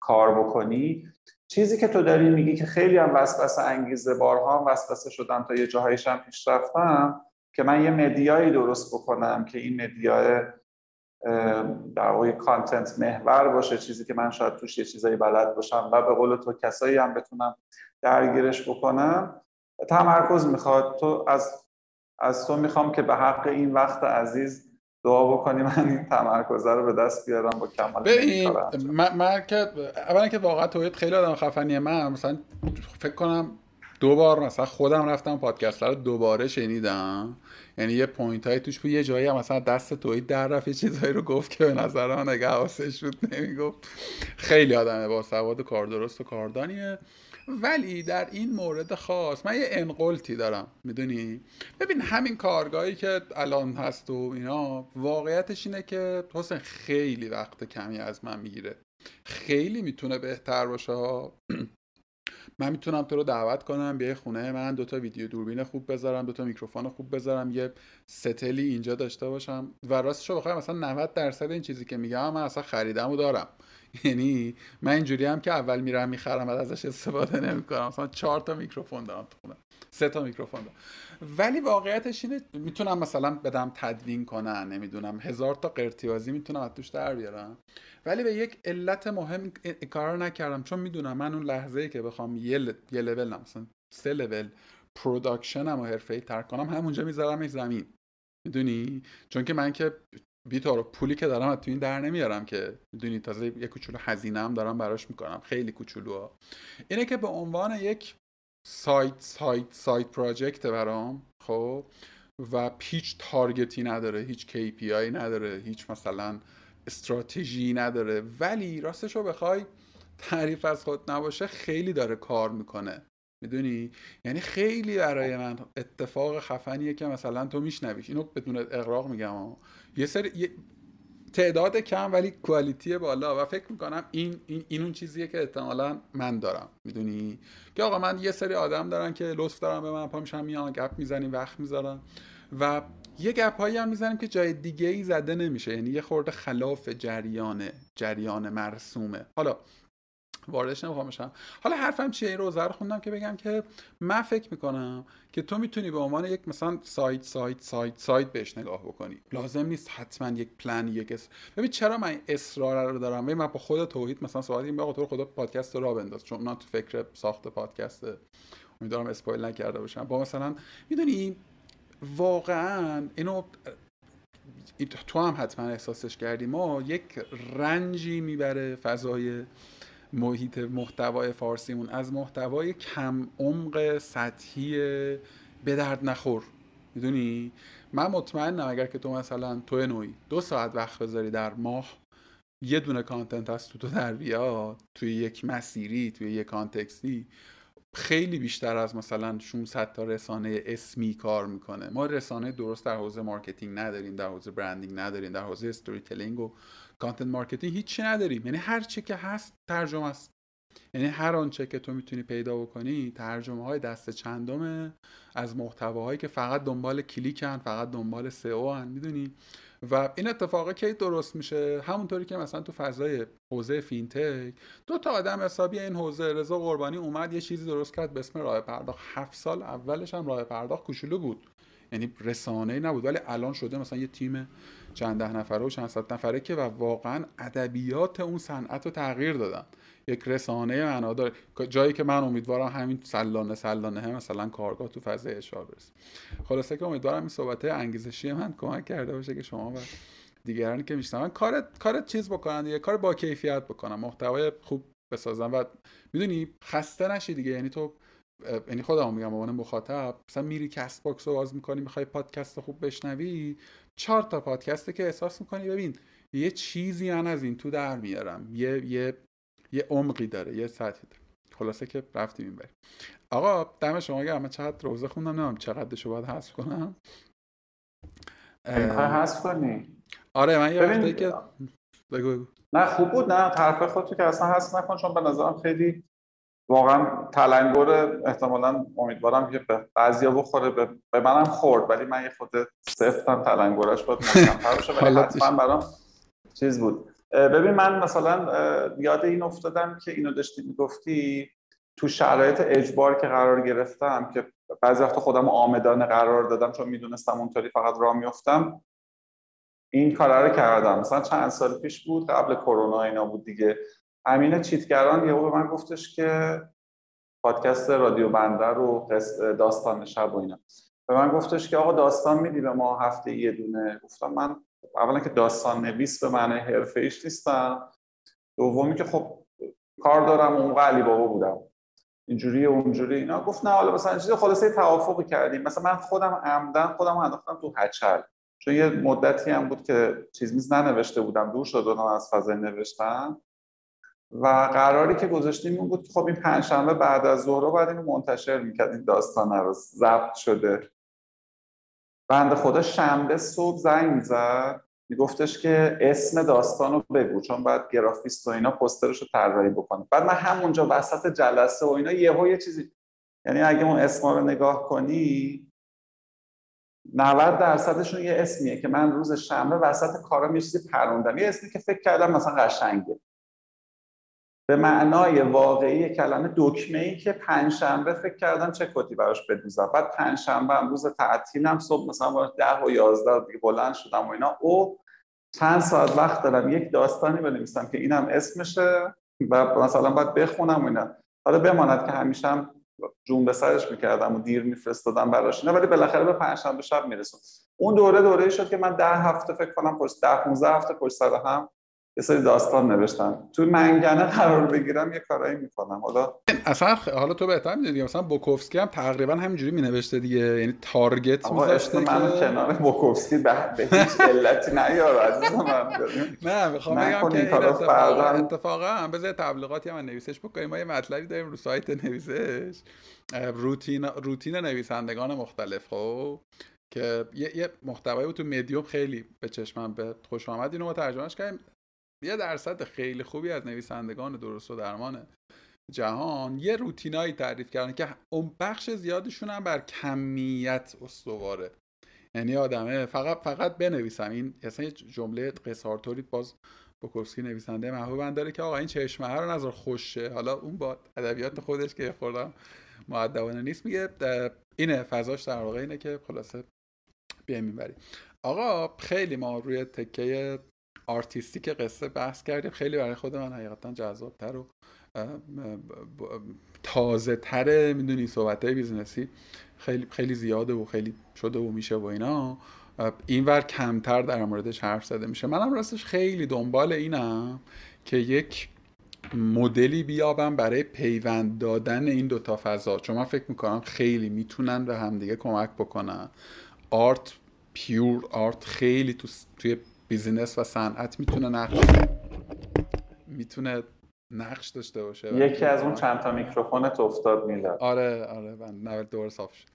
کار بکنی. چیزی که تو داری میگی که خیلی هم وسوسه انگیزه بارها هم وسوسه شدم تا یه جاهایش هم پیش رفتم که من یه مدیایی درست بکنم که این مدیای در واقع کانتنت محور باشه چیزی که من شاید توش یه چیزایی بلد باشم و به قول تو کسایی هم بتونم درگیرش بکنم. تمرکز می‌خواد. تو از از تو می‌خوام که به حق این وقت عزیز دعا بکنی من این تمرکزه رو به دست بیارم با کمال این من, که اولا که واقعا نوید خیلی آدم خفنیه. من مثلا فکر کنم دو بار مثلا خودم رفتم پادکست رو دوباره شنیدم. یعنی یه point های توش بود یه جایی هم مثلا دست نوید در رفت یه چیزایی رو گفت که به نظر من اگه حواسش بود نمی‌گفت. خیلی آدمه با سواد کار درست و کاردانیه ولی در این مورد خاص من یه ان قلتی دارم می‌دونی؟ ببین همین کارگاهی که الان هست و اینا واقعیتش اینه که حسین خیلی وقت کمی از من می‌گیره. خیلی می‌تونه بهتر باشه. من می‌تونم تو رو دعوت کنم بیای خونه من دوتا ویدیو دوربین خوب بذارم دوتا میکروفون خوب بذارم یه ستلی اینجا داشته باشم. و راستش رو بخوام مثلا 90 درصد این چیزی که میگم من اصلا خریدم و دارم. یعنی من اینجوری هم که اول میرم می‌خرم و ازش استفاده نمی‌کنم. مثلا چهار تا میکروفون دارم تو خونه. سه تا میکروفون دارم. ولی واقعیتش اینه می‌تونم مثلا بدم تدوین کنن نمی‌دونم هزار تا قرتی‌بازی می‌تونم از توش در بیارم. ولی به یک علت مهم کار نکردم چون می‌دونم من اون لحظه ای که بخوام یه, یه لول مثلا سه level production م و حرفه‌ای تر کنم همونجا می‌ذارم زمین. می‌دونی؟ چون که من که بیتارو پولی که دارم از تو این در نمیارم که می‌دونی؟ تازه یه کوچولو هزینه هم دارم براش می‌کنم خیلی کوچولو اینه که به عنوان یک سایت سایت سایت پراجکت برام خب؟ و هیچ تارگتی نداره هیچ KPI نداره هیچ مثلا استراتژی نداره. ولی راستش رو بخوای تعریف از خود نباشه خیلی داره کار می‌کنه. می‌دونی؟ یعنی خیلی برای من اتفاق خفنیه که مثلا تو میشنویش. اینو بدون اقراق میگم. یه سری تعداد کم ولی کوالیتی بالا و فکر می‌کنم این این, این اون چیزیه که احتمالا من دارم. می‌دونی؟ که آقا من یه سری آدم دارن که لطف دارم به من پا میشن میان گپ می‌زنیم وقت می‌ذارم و یه گپ هایی هم می‌زنیم که جای دیگه ای زده نمیشه. یعنی یه خورده خلاف جریان جریان مرسومه. حالا واردش نمی‌خوام بشم. حالا حرفم چیه؟ روزه رو خوندم که بگم که من فکر می‌کنم که تو می‌تونی به عنوان یک مثلا سایت سایت سایت سایت بهش نگاه بکنی. لازم نیست حتما یک پلن یک اس... ببین چرا من اصرار رو دارم؟ ببین من با خود توحید مثلا صحبت این تو خدا پادکست رو بنداز. چون من تو فکر ساخت پادکست امیدوارم اسپویل نکرده باشم. با مثلا می‌دونی واقعا اینو تو هم حتما احساسش کردی. ما یک رنجی می‌بره فضای محیط محتوای فارسیمون. از محتوای کم عمق سطحی به درد نخور. می‌دونی؟ من مطمئنم اگر که تو مثلا تو نوعی دو ساعت وقت بذاری در ماه یه دونه کانتنت از تو تو در بیاد توی یک مسیری توی یک کانتکستی خیلی بیشتر از مثلا 600 تا رسانه اسمی کار می‌کنه. ما رسانه درست در حوزه marketing نداریم در حوزه branding نداریم در حوزه storytelling و content marketing هیچی نداریم. یعنی هر چی که هست ترجمه است. یعنی هر آنچه که تو می‌تونی پیدا بکنی ترجمه های دست چندمه. از محتواهایی که فقط دنبال کلیکن فقط دنبال سئو هن می‌دونی؟ و این اتفاقه کی درست میشه؟ همونطوری که مثلا تو فضای حوزه فینتک دو تا آدم حسابی این حوزه رضا قربانی اومد یه چیزی درست کرد به اسم راه پرداخت. هفت سال اولش هم راه پرداخت کوچولو بود. یعنی رسانه نبود ولی الان شده مثلا یه تیم چند ده نفره و چند صد نفره که و واقعا ادبیات اون صنعت رو تغییر دادن. یک رسانه معنادار جایی که من امیدوارم همین سلانه سلانه هم مثلا کارگاه تو فضای اشار برسه. خلاصه که امیدوارم این صحبت انگیزشی من کمک کرده باشه که شما و دیگرانی که میشنون. کار کار چیز بکنن یه کار با کیفیت بکنم محتوای خوب بسازن. و می‌دونی خسته نشی دیگه. یعنی تو یعنی خودم میگم عنوان مخاطب مثلا میری Castbox رو باز می‌کنی می‌خوای پادکست خوب بشنوی چهار تا پادکسته که احساس می‌کنی ببین یه چیزی من از این تو در میارم. یه یه یه عمقی داره یه سطحی داره. خلاصه که رفتیم این بریم آقا دم شما گرم. من چقدر روضه خوندم نمی‌دونم چقدرشو باید حذف کنم. حذف کنی. آره من یه وقتی که بگو نه خوب بود نه. طرف خودتو که اصلا حذف نکن چون به نظرم خیلی واقعا تلنگر احتمالا امیدوارم که به بعضیا بخوره. به, منم خورد ولی من یه خود سفتم تلنگرش باید محکمتر باشه ولی حتما برام چیز بود. ببین من مثلا یاد این افتادم که اینو داشتی می‌گفتی تو شرایط اجبار که قرار گرفتم که بعضی وقت خودم آمدانه قرار دادم چون می‌دونستم اونطوری فقط راه میفتم این کار رو کردم. مثلا چند سال پیش بود قبل کرونا اینا بود دیگه. امین چیتگران یهو به من گفتش که پادکست رادیو بندر و داستان شب و اینا. به من گفتش که آقا داستان میدی به ما هفته یه دونه؟ گفتم من اولا که داستان نویس به معنی حرفه ایش نیستم. دومی که خب کار دارم اون علی بابا بودم. اینجوری اونجوری اینا. گفت نه حالا مثلا چیز خلاصه توافقی کردیم. مثلا من خودم عمدن خودم انداختم تو هچل. چون یه مدتی هم بود که چیز میز ننوشته بودم. دور شدم از فضای نوشتم و قراری که گذاشتیم این بود خب این پنجشنبه بعد از ظهر بعد اینو منتشر می‌کرد این داستان رو ضبط شده. بنده خدا شنبه صبح زنگ می‌زد میگفتش که اسم داستان رو بگو چون بعد گرافیست و اینا پسترش رو طراحی بکنه. بعد من همونجا وسط جلسه و اینا یهو یه چیزی یعنی اگه اون اسم رو نگاه کنی 90 درصدشون یه اسمیه که من روز شنبه وسط کارم یه چیزی پروندم. یه اسمی که فکر کردم مثلا قشنگه. به معنای واقعی کلمه دکمه ای که پنجشنبه فکر کردم چه کتی براش بدوزم. بعد پنجشنبه هم روز تعطیلم صبح مثلا ده و یازده دیگه بلند شدم و اینا. او چند ساعت وقت دارم. یک داستانی بنویسم که اینم اسمشه و مثلا باید بخونم و اینا. حالا بماند که همیشه هم جون به سرش می‌کردم و دیر میفرستادم براش اینا ولی بالاخره به پنجشنبه شب میرسون. اون دوره دوره شد که من ده هفته فکر کنم پشت ده 15 هفته پشت سر هم یه سری داستان نوشتم توی منگنه قرار بگیرم یه کارایی می‌کنم. حالا اصلا حالا تو بهتر می‌دونی مثلا بوکوفسکی هم تقریبا همینجوری مینوشته دیگه. یعنی تارگت میذاشته من که... کنار بوکوفسکی به, هیچ علتی نیار عزیز من. نه می‌خوام بگم که این اتفاقا اتفاقا بذار تبلیغاتی هم نویسش بکنیم. ما یه مطلبی داریم رو سایت نویسش. روتین روتین نویسندگان مختلف خب؟ که یه, یه محتوایی بود تو مدیوم خیلی به چشمم به خوش آمد. اینو ما ترجمهش کردیم. یه درصد خیلی خوبی از نویسندگان درست و درمان جهان یه روتینایی تعریف کردن که اون بخش زیادشون هم بر کمیت استواره. یعنی آدمه فقط فقط بنویسم. این اصلا یه جمله قصارطوری باز بوکوفسکی نویسنده محبوب داره که آقا این چشمه رو نظر خوشه. حالا اون با ادبیات خودش که خوردم مودبانه نیست میگه اینه فضاش در واقع اینه که خلاصه بیایم می‌بری آقا خیلی ما روی تکه artistic قصه بحث کردیم. خیلی برای خود من حقیقتا جذابتر و تازه تره می‌دونی صحبت های business ی خیلی خیلی زیاده و خیلی شده و میشه و اینا. اینور کمتر در موردش حرف زده میشه. منم راستش خیلی دنبال اینم که یک مدلی بیابم برای پیوند دادن این دوتا فضا. چون من فکر می‌کنم خیلی می‌تونن به همدیگه کمک بکنن. art pure art خیلی تو توی business و صنعت می‌تونه نقش می‌تونه نقش داشته باشه یکی از اون چند تا میکروفونت افتاد میلاد. آره آره من دور صاف شد.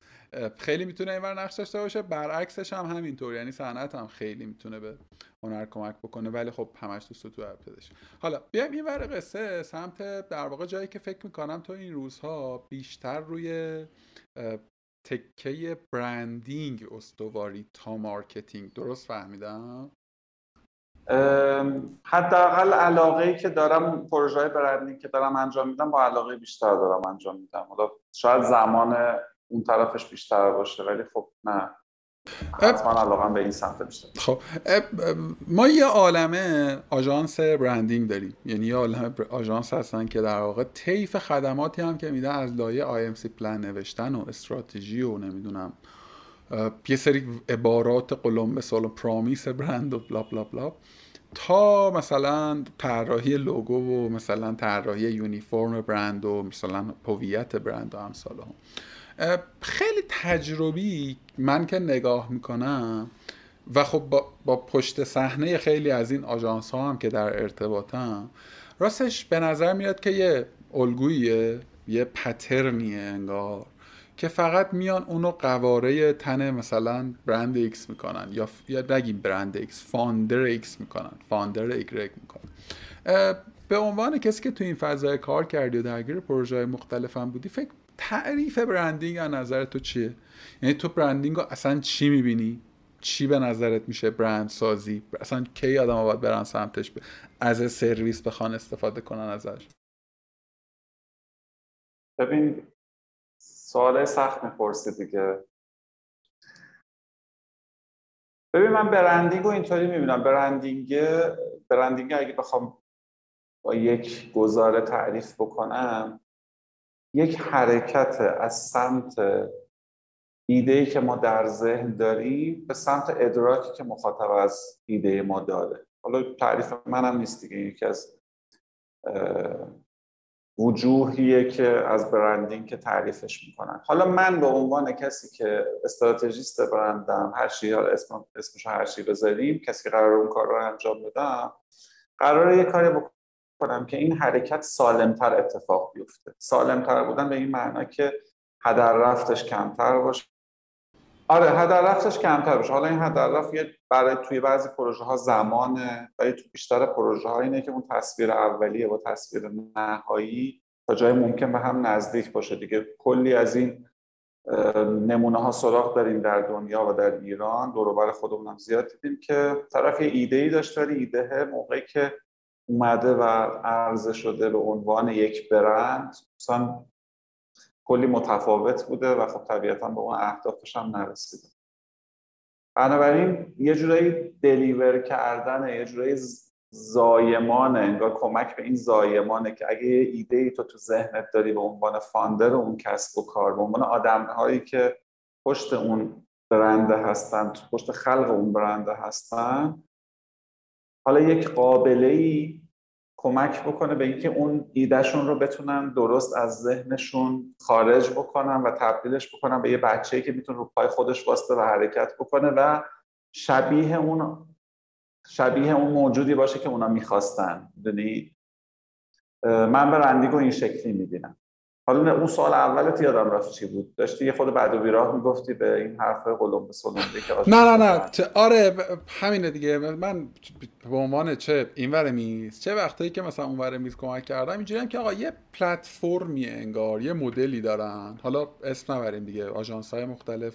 خیلی می‌تونه اینور نقش داشته باشه برعکسش هم همینطور یعنی صنعت هم خیلی می‌تونه به هنر کمک بکنه ولی خب همش تو تو ابتداش حالا بیایم این ور قصه سمت در واقع جایی که فکر می‌کنم تو این روزها بیشتر روی تکه branding استواری تا marketing درست فهمیدم؟ حداقل علاقه ای که دارم پروژه branding که دارم انجام میدم با علاقه بیشتر دارم انجام میدم. حالا شاید زمان اون طرفش بیشتر باشه ولی خب نه. حتما علاقه به این سمت بیشتر. خب ما یه عالمه آژانس برندینگ داریم. یعنی یه عالمه آژانس هستن که در واقع طیف خدماتی هم که میدن از لایه سی پلان نوشتن و استراتژی و نمی‌دونم یه سری عبارات قلم سال پرامیس برند و بلا بلا بلا تا مثلا طراحی لوگو و مثلا طراحی یونیفرم برند و مثلا هویت برند و امثال هم خیلی تجربی من که نگاه می‌کنم و خب با, با پشت صحنه خیلی از این آژانس ها هم که در ارتباطم راستش به نظر میاد که یه الگویه یه pattern یه انگار. که فقط میان اونو قواره تن مثلا برند ایکس می‌کنن یا یا نگیم برند ایکس founder ایکس می‌کنن founder ایگرگ می‌کنن. به عنوان کسی که تو این فضای کار کردی و درگیر پروژه مختلفم بودی فکر تعریف برندینگ از نظر تو چیه؟ یعنی تو برندینگ رو اصلا چی می‌بینی؟ چی به نظرت میشه برند سازی؟ اصلا کی آدم باید برن سمتش از سرویس بخوان استفاده کنن ازش؟ ببین سوال سخت می‌پرسی دیگه. ببین من برندینگ رو اینطوری می‌بینم. برندینگ برندینگ اگه بخوام با یک گزاره تعریف بکنم یک حرکت از سمت ایده که ما در ذهن داریم به سمت ادراکی که مخاطب از ایده ما داره. حالا تعریف منم نیست دیگه. یکی از وجوهیه که از برندینگ که تعریفش می‌کنن. حالا من به عنوان کسی که استراتژیست برندم هر چی اسم اسمش هر چی بذاریم کسی که قرار اون کار رو انجام بدم قرار یه کاری کنم که این حرکت سالمتر اتفاق بیفته. سالمتر بودن به این معنا که هدر رفتش کمتر باشه. آره هدر رفتش کمتر باشه. حالا این هدر رفت برای توی بعضی پروژه ها زمانه ولی تو بیشتر پروژه ها اینه که اون تصویر اولیه با تصویر نهایی تا جای ممکن به هم نزدیک باشه. دیگه کلی از این نمونه ها سراغ داریم در دنیا و در ایران. دوروبر خودمون هم زیاد دیدیم که طرف یه ایده ای داشت ولی ایده موقعی که اومده و عرضه شده به عنوان یک برند مثلا کلی متفاوت بوده و خب طبیعتا به اون اهدافش هم نرسیده. بنابراین یه جورایی دلیور کردن یه جورایی زایمانه انگار کمک به این زایمانه که اگه یه ایده ای تو تو ذهنت داری به عنوان فاندر اون کسب و کار به عنوان آدم هایی که پشت اون برنده هستن پشت خلق اون برنده هستن حالا یک قابله کمک بکنه به اینکه اون ایدهشون رو بتونن درست از ذهنشون خارج بکنن و تبدیلش بکنن به یه بچه‌ای که می‌تونه رو پای خودش واسطه و حرکت بکنه و شبیه اون شبیه اون موجودی باشه که اونا می‌خواستن. من به رندیگو این شکلی می‌بینم. حالا اون سال اولت یادم رفت چی بود؟ داشتی یه خود بعد و بیراه می‌گفتی به این حرف قلم به سلمبه که نه نه نه. آره همینه دیگه. من به عنوان چه این میز چه وقتایی که مثلا اون میز کمک کردم اینجوری که آقا یه پلتفرمی انگار یه مدلی دارن. حالا اسم نبریم دیگه. آژانس های مختلف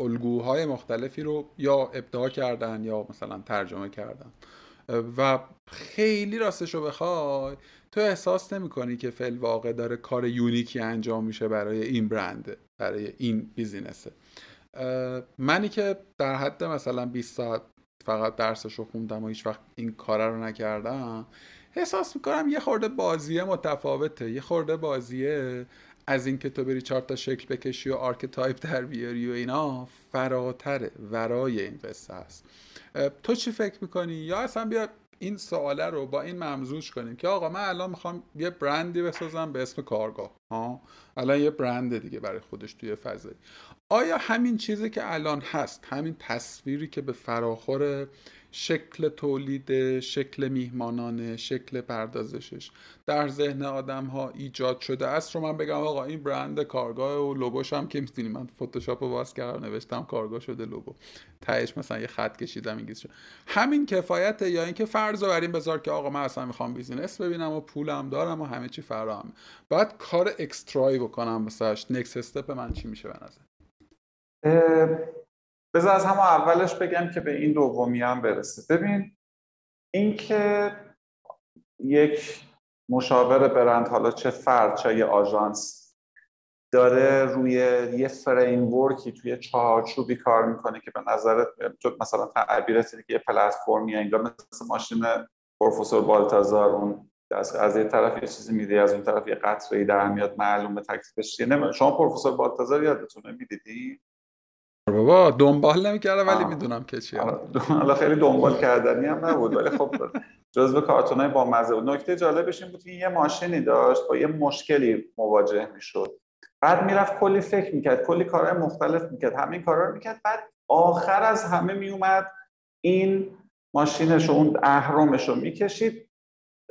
الگوهای مختلفی رو یا ابداع کردن یا مثلا ترجمه کردن. و خیلی راستش رو بخوای تو احساس نمی کنی که فعل واقع داره کار یونیکی انجام میشه برای این برنده برای این بیزینسه؟ منی که در حد مثلا 20 ساعت فقط درسش رو خوندم و هیچ وقت این کار رو نکردم احساس می‌کنم یه خورده بازیه متفاوته. یه خورده بازیه از اینکه تو بری چهار تا شکل بکشی و archetype در بیاری و اینا فراتره ورای این قصه هست تو چی فکر می‌کنی؟ یا اصلا بیا این سواله رو با این ممزوج کنیم که آقا من الان می‌خوام یه برندی بسازم به اسم کارگاه ها؟ الان یه برند دیگه برای خودش توی فضایی. آیا همین چیزی که الان هست همین تصویری که به فراخور شکل تولید شکل میهمانانه شکل پردازشش در ذهن آدم ها ایجاد شده است. رو من بگم آقا این برند کارگاه و لوگوش هم که می‌تونی من فتوشاپ رو باز کردم نوشتم کارگاه شده لوگو. تهش مثلا یه خط کشیدم انگلیس شد همین کفایت یا اینکه فرض رو بر این بذار که آقا من اصلا می‌خوام business ببینم و پولم دارم و همه چی فراهم. بعد کار extra ی بکنم مثلا next step من چی میشه به نظر؟ بذار از همون اولش بگم که به این دومی هم برسه. ببین اینکه یک مشاور برند حالا چه فرد چه یه آژانس داره روی یه framework ی توی چهارچوبی کار می‌کنه که به نظرت مثلا تعبیرت که یه پلتفرمی انگار مثل ماشین پروفسور بالتازار اون از, یه طرف یه چیزی میدی از اون طرف یه قطره در میاد معلومه تکلیفش چیه؟ شما پروفسور بالتازار یادتونه می‌دیدی؟ بابا دنبال نمی‌کردم ولی می‌دونم که چیه. حالا خیلی دنبال کردنی هم نبود ولی خب جزو کارتونای با مزه. بود نکته جالبش این بود که یه ماشینی داشت با یه مشکلی مواجه می‌شد. بعد می‌رفت کلی فکر می‌کرد کلی کارهای مختلف می‌کرد همین کارا رو می‌کرد. بعد آخر از همه میومد این ماشینش و اون اهرامش رو می‌کشید.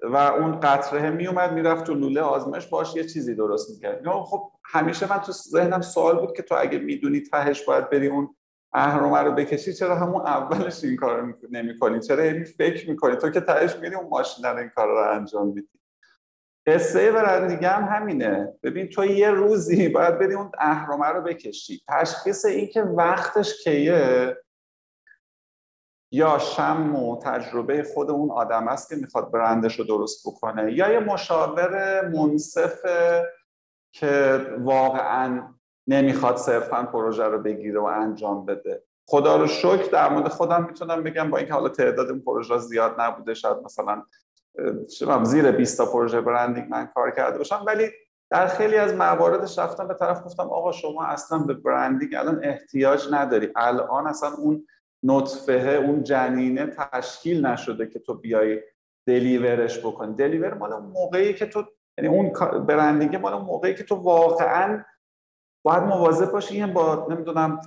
و اون قطره میومد می‌رفت تو لوله آزمایش باش یه چیزی درست می‌کرد. خب همیشه من تو ذهنم سوال بود که تو اگه می‌دونی تهش باید بری اون اهرامه رو بکشی چرا همون اولش این کار نمی‌کنی؟ چرا این فکر می‌کنی؟ تو که تهش میری اون ماشین رو این کار رو انجام میدی. قصه برندگی هم همینه. ببین تو یه روزی باید بری اون اهرامه رو بکشی. تشخیص این که وقتش کیه یا شم و تجربه خود اون آدم است که می‌خواد برندش رو درست بکنه یا یه مشاور منصف که واقعا نمی‌خواد صرفا پروژه رو بگیره و انجام بده. خدا رو شکر در مورد خودم می‌تونم بگم با اینکه حالا تعداد این پروژه زیاد نبوده شاید مثلا زیر 20 تا پروژه برندینگ من کار کرده باشم. ولی در خیلی از مواردش رفتم به طرف گفتم آقا شما اصلا به برندینگ الان احتیاج نداری. الان اصلا اون نطفه اون جنینه تشکیل نشده که تو بیای دلیورش بکنی. دلیور مال موقعی که تو یعنی اون برندینگ مال موقعی که تو واقعا باید مواظب باشی این با نمی‌دونم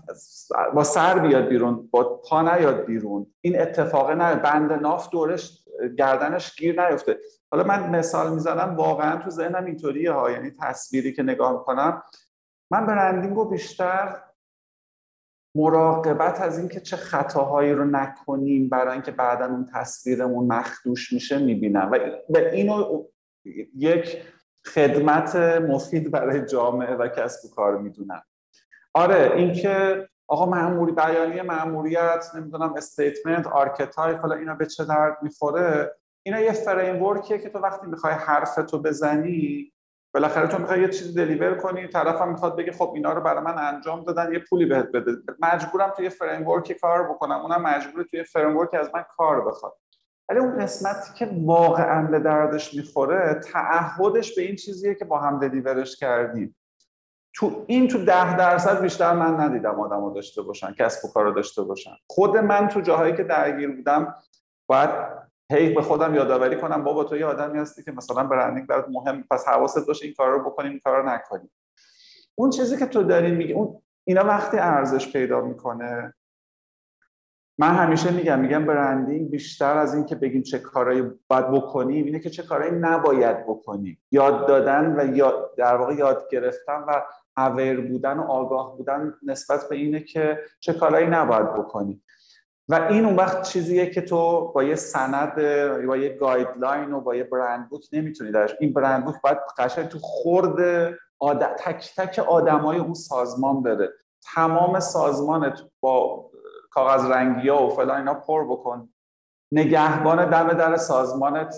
با سر بیاد بیرون با پا نیاد بیرون. این اتفاق نه بند ناف دورش گردنش گیر نیفته. حالا من مثال می‌زنم واقعا تو ذهنم اینطوریه ها. یعنی تصویری که نگاه می‌کنم من branding رو بیشتر مراقبت از اینکه چه خطاهایی رو نکنیم برای اینکه بعدا اون تصویرمون مخدوش میشه می‌بینم. و اینو یک خدمت مفید برای جامعه و کسب و کار می‌دونم. آره اینکه آقا ماموریت بیانیه ماموریت نمی‌دونم statement archetype حالا اینا به چه درد می‌خوره؟ اینا یه فریم که تو وقتی می‌خوای حرفتو بزنی بالاخره تو می‌خوای یه چیزی دلیور کنی طرفم می‌خواد بگه خب اینا رو برای من انجام دادن یه پولی بهت بده. مجبورم توی فریم کار بکنم. اونم مجبور توی فریم از من کار بخواد. ولی اون قسمتی که واقعا به دردش می‌خوره تعهدش به این چیزیه که با هم دلیورش کردیم. تو این تو ده درصد بیشتر من ندیدم آدم داشته باشن کسب و کار داشته باشن. خود من تو جاهایی که درگیر بودم باید هی به خودم یادآوری کنم بابا تو یه آدمی هستی که مثلا برندینگ برات مهم پس حواست باشه این کار رو بکنیم این کار رو نکنیم. اون چیزی که تو داری میگی اون اینا وقتی ارزش پیدا می‌کنه من همیشه میگم میگم برندینگ بیشتر از این که بگیم چه کارهایی باید بکنیم اینه که چه کارهایی نباید بکنیم. یاد دادن و یاد در واقع یاد گرفتن و اویر بودن و آگاه بودن نسبت به اینه که چه کارهایی نباید بکنیم. و این اون وقت چیزیه که تو با یه سند با یه گایدلاین و با یه برند بوک نمی‌تونی درش این برند بوک باید قشنگ تو خورد تک تک آدمای اون سازمان بره تمام سازمانت با کاغذ رنگی ها و فلان اینا پر بکن. نگهبان دم در سازمانت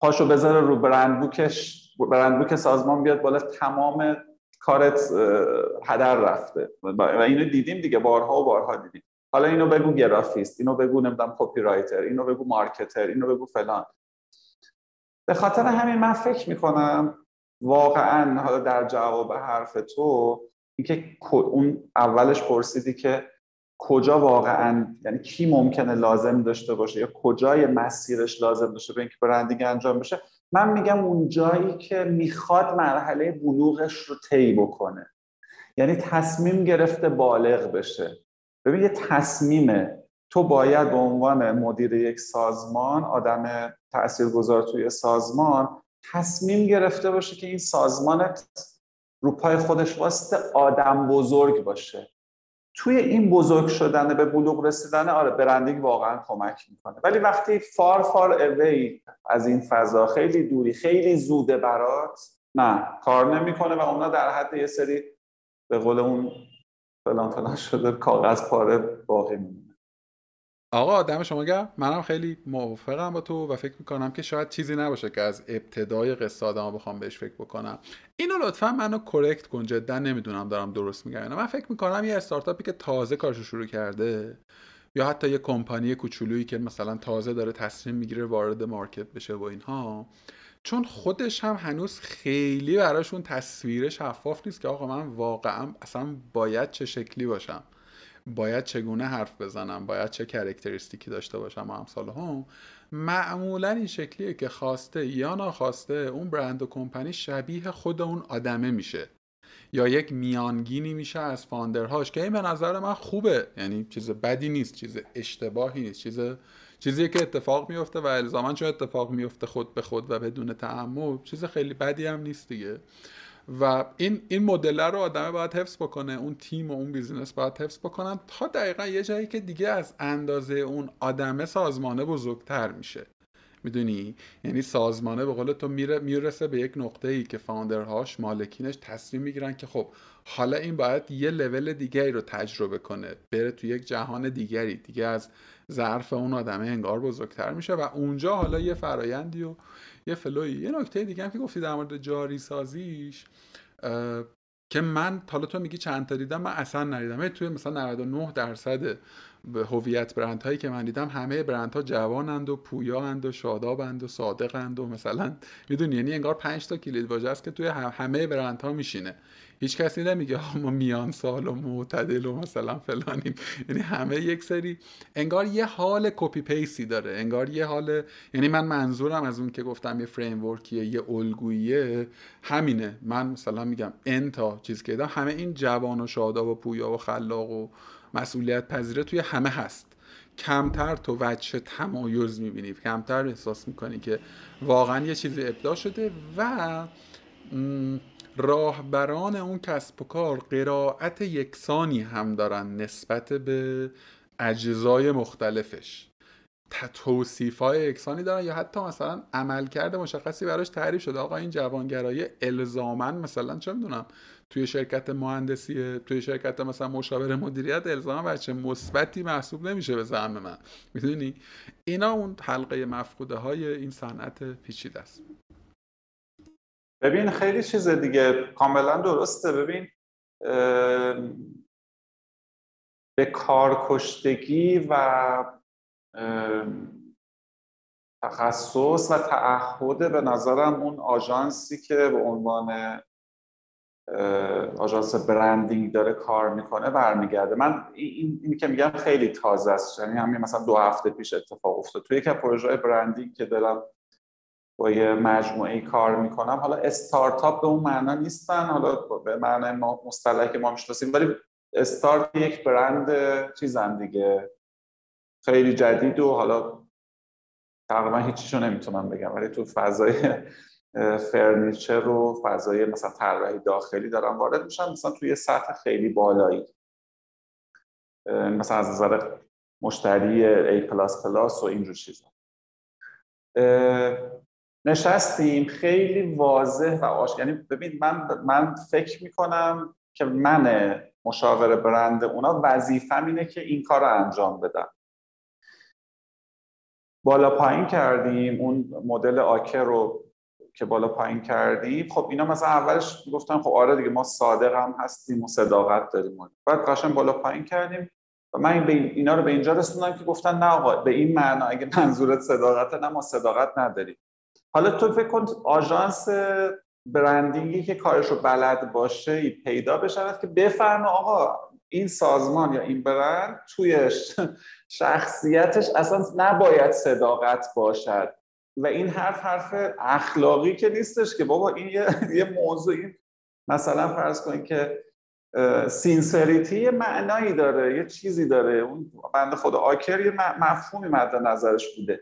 پاشو بذاره رو برند بوکش برند بوک سازمان بیاد بالا تمام کارت هدر رفته. و اینو دیدیم دیگه بارها و بارها دیدیم. حالا اینو بگو گرافیست اینو بگو نمی‌دونم کپی رایتر اینو بگو مارکتر اینو بگو فلان. به خاطر همین من فکر می‌کنم واقعا حالا در جواب حرف تو اینکه اون اولش پرسیدی که کجا واقعا یعنی کی ممکنه لازم داشته باشه یا کجای مسیرش لازم داشته به اینکه برندینگ انجام بشه من میگم اون جایی که می‌خواد مرحله بلوغش رو طی بکنه. یعنی تصمیم گرفته بالغ بشه. ببین یه تصمیمه. تو باید به عنوان مدیر یک سازمان آدم تاثیرگذار توی سازمان تصمیم گرفته باشه که این سازمانت رو پای خودش واسطه آدم بزرگ باشه. توی این بزرگ شدن به بلوغ رسیدن آره برندینگ واقعا کمک می‌کنه. ولی وقتی فار فار اوی از این فضا خیلی دوری خیلی زوده برات نه کار نمی‌کنه و اونا در حد یه سری به قول اون فلان فلان شده کاغذ پاره باقی میمونه. آقا دم شما گرم. منم خیلی موافقم با تو و فکر می‌کنم که شاید چیزی نباشه که از ابتدای قصه آدم بخوام بهش فکر بکنم. اینو لطفا منو کرکت کن جدا نمی‌دونم دارم درست میگم من فکر می‌کنم یه استارتاپی که تازه کارشو شروع کرده یا حتی یه کمپانی کوچولویی که مثلا تازه داره تصمیم می‌گیره وارد مارکت بشه و اینها چون خودش هم هنوز خیلی براشون تصویر شفاف نیست که آقا من واقعا اصلا باید چه شکلی باشم؟ باید چگونه حرف بزنم؟ باید چه کرکتریستیکی داشته باشم و امثال هم؟ معمولا این شکلیه که خواسته یا ناخواسته اون برند و کمپانی شبیه خود اون آدمه میشه. یا یک میانگینی میشه از فاندرهاش که این به نظر من خوبه. یعنی چیز بدی نیست چیز اشتباهی نیست چیز چیزی که اتفاق میفته و الزاما چون اتفاق میفته خود به خود و بدون تعمل چیز خیلی بدی هم نیست دیگه. و این این مدل رو آدمه باید حفظ بکنه اون تیم و اون بیزینس باید حفظ بکنن تا دقیقا یه جایی که دیگه از اندازه اون آدمه سازمانه بزرگتر میشه. می‌دونی؟ یعنی سازمانه به قول تو میره می‌رسه به یک نقطه ای که فاوندرهاش مالکینش تصمیم می‌گیرن که خب حالا این باید یه لول دیگری رو تجربه کنه بره تو یک جهان دیگری دیگه از ظرف اون آدمه انگار بزرگتر میشه و اونجا حالا یه فرایندی و یه فلوی. یه نکته دیگه هم که گفتی در مورد جاری سازیش که من حالا تو میگی چند تا دیدم من اصلا ندیدم. توی مثلا 99 درصد هویت برند هایی که من دیدم همه برند ها جوانند و پویاند و شادابند و صادقند و مثلا می‌دونی یعنی انگار 5 تا کلید واژه است که توی همه برند ها میشینه. هیچ کسی نمیگه ما میان سال و معتدل و مثلا فلانیم یعنی همه یک سری انگار یه حال کپی پیسی داره. انگار یه حال یعنی من منظورم از اون که گفتم یه فریم ورکیه یه الگوییه همینه. من مثلا میگم انتا چیز که همه این جوان و شاداب و پویا و خلاق و مسئولیت پذیره توی همه هست. کمتر تو وجه تمایز می‌بینی. کمتر احساس می‌کنی که واقعا یه چیزی ابداع شده و راهبران اون کسب و کار قرائت یکسانی هم دارن نسبت به اجزای مختلفش. توصیف های یکسانی دارن یا حتی مثلا عملکرد مشخصی براش تعریف شده. آقا این جوانگرایی الزامن مثلا چه می‌دونم توی شرکت مهندسی توی شرکت مثلا مشاور مدیریت الزاما بچه مثبتی محسوب نمیشه به زعم من. می‌دونی؟ اینا اون حلقه مفقوده های این صنعت پیچیده است. ببین خیلی چیز دیگه کاملا درسته. ببین به کارکشتگی و تخصص و تعهد به نظرم اون آژانسی که به عنوان آژانس برندینگ داره کار می‌کنه برمیگرده. من این, این که میگم خیلی تازه است. یعنی همین مثلا دو هفته پیش اتفاق افتاد. توی یک پروژه برندینگ که دارم با یه مجموعه کار می‌کنم حالا استارتاپ به اون معنا نیستن. حالا به معنای ما مصطلحی که ما می‌شناسیم ولی استارت یک برند چیزن دیگه. خیلی جدید و حالا تقریبا هیچیشو نمی‌تونم بگم ولی تو فضای فرنیچر و فضای مثلا طراحی داخلی دارم وارد میشم مثلا توی سطح خیلی بالایی. مثلا از نظر مشتری A++ و اینجور چیزا. نشستیم خیلی واضح و آش یعنی ببین من من فکر می‌کنم که من مشاور برند اونا وظیفم اینه که این کار رو انجام بدم بالا پایین کردیم اون مدل آکر رو که بالا پایین کردیم. خب اینا مثلا اولش گفتم خب آره دیگه ما صادق هم هستیم و صداقت داریم. بعد قشنگ بالا پایین کردیم و من اینا رو به اینجا رسوندم که گفتن نه آقا به این معنا اگه منظورت صداقت نه ما صداقت نداریم. حالا تو فکر کن آژانس برندینگی که کارش رو بلد باشه پیدا بشود که بفهمه آقا این سازمان یا این برند توی شخصیتش اصلا نباید صداقت باشد. و این حرف حرف اخلاقی که نیستش که بابا این یه, یه موضوع مثلا فرض کنید که سینسریتی یه معنایی داره یه چیزی داره. اون بنده خدا آکر یه مفهومی مد نظرش بوده.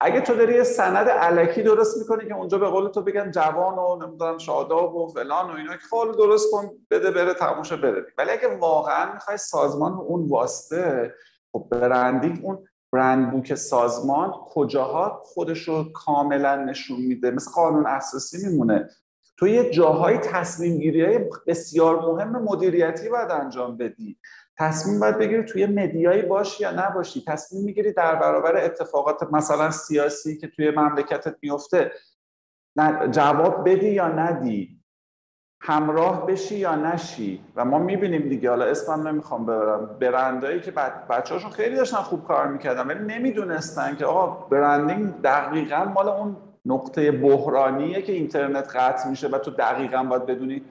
اگه تو داری یه سند علکی درست می‌کنی که اونجا به قول تو بگن جوان و نمی‌دونم شاداب و فلان و اینا که خال درست کن بده بره تموشه بره. ولی اگه واقعا می‌خوای سازمان اون واسطه خب برندینگ اون برند بوک سازمان کجاها خودش رو کاملا نشون میده؟ مثل قانون اساسی میمونه. تو یه جاهای تصمیم گیری های بسیار مهم مدیریتی باید انجام بدی. تصمیم باید بگیری توی مدیایی باشی یا نباشی. تصمیم می‌گیری در برابر اتفاقات مثلا سیاسی که توی مملکتت میفته جواب بدی یا ندی. همراه بشی یا نشی. و ما می‌بینیم دیگه. حالا اسمم نمی‌خوام ببرم. برندایی که بچه هاشون خیلی داشتن خوب کار می‌کردن ولی نمی‌دونستن که آقا برندینگ دقیقا مال اون نقطه بحرانیه که اینترنت قطع میشه و تو دقیقا باید بدونی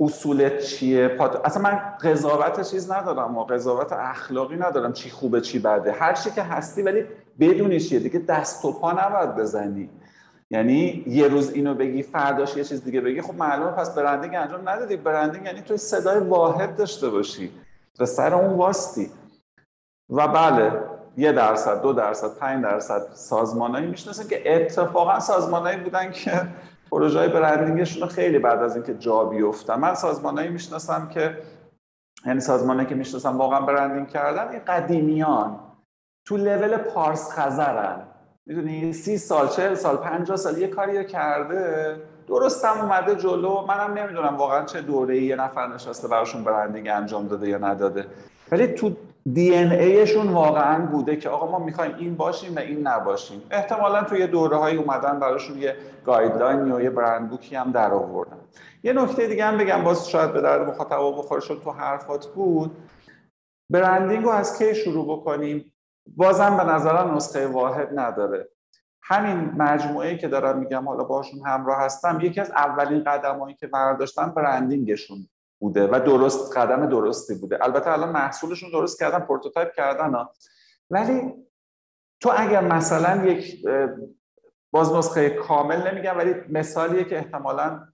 اصولت چیه. پات... اصلا من قضاوت چیز ندارم و قضاوت اخلاقی ندارم. چی خوبه چی بده. هر چی که هستی ولی بدونی چیه. دیگه دست و پا نباید بزنی. یعنی یه روز اینو بگی فرداش یه چیز دیگه بگی خب معلومه پس برندینگ انجام ندادی. برندینگ یعنی توی صدای واحد داشته باشی و سر اون واستی و بله یه درصد دو درصد پنج درصد سازمانهایی می‌شناسن که اتفاقا سازمانهایی بودن که پروژه برندینگشون خیلی بعد از اینکه جا بیفتن. من سازمانهایی می‌شناسم که یعنی سازمانهایی که می‌شناسم واقعا برندینگ کردن این قدیمیان. تو لول پارس خزرن. می‌دونی سی سال چهل سال پنجاه سال یه کاری کرده. درستم اومده جلو. منم نمی‌دونم واقعا چه دوره یه نفر نشسته براشون برندینگ انجام داده یا نداده. ولی تو DNA شون واقعا بوده که آقا ما می‌خوایم این باشیم و این نباشیم. احتمالا توی دوره های اومدن براشون یه guideline یا یه brand book ی هم در آوردن. یه نکته دیگه هم بگم باز شاید به درد مخاطب بخوره شد تو حرفات بود. branding رو از کی شروع بکنیم؟ بازم به نظرم نسخه واحد نداره. همین مجموعه که دارم میگم حالا باشون همراه هستم یکی از اولین قدمایی که برداشتن branding شون بوده و درست قدم درستی بوده. البته الان محصولشون درست کردن prototype کردن ها. ولی تو اگر مثلا یک باز نسخه کامل نمیگم ولی مثالیه که احتمالا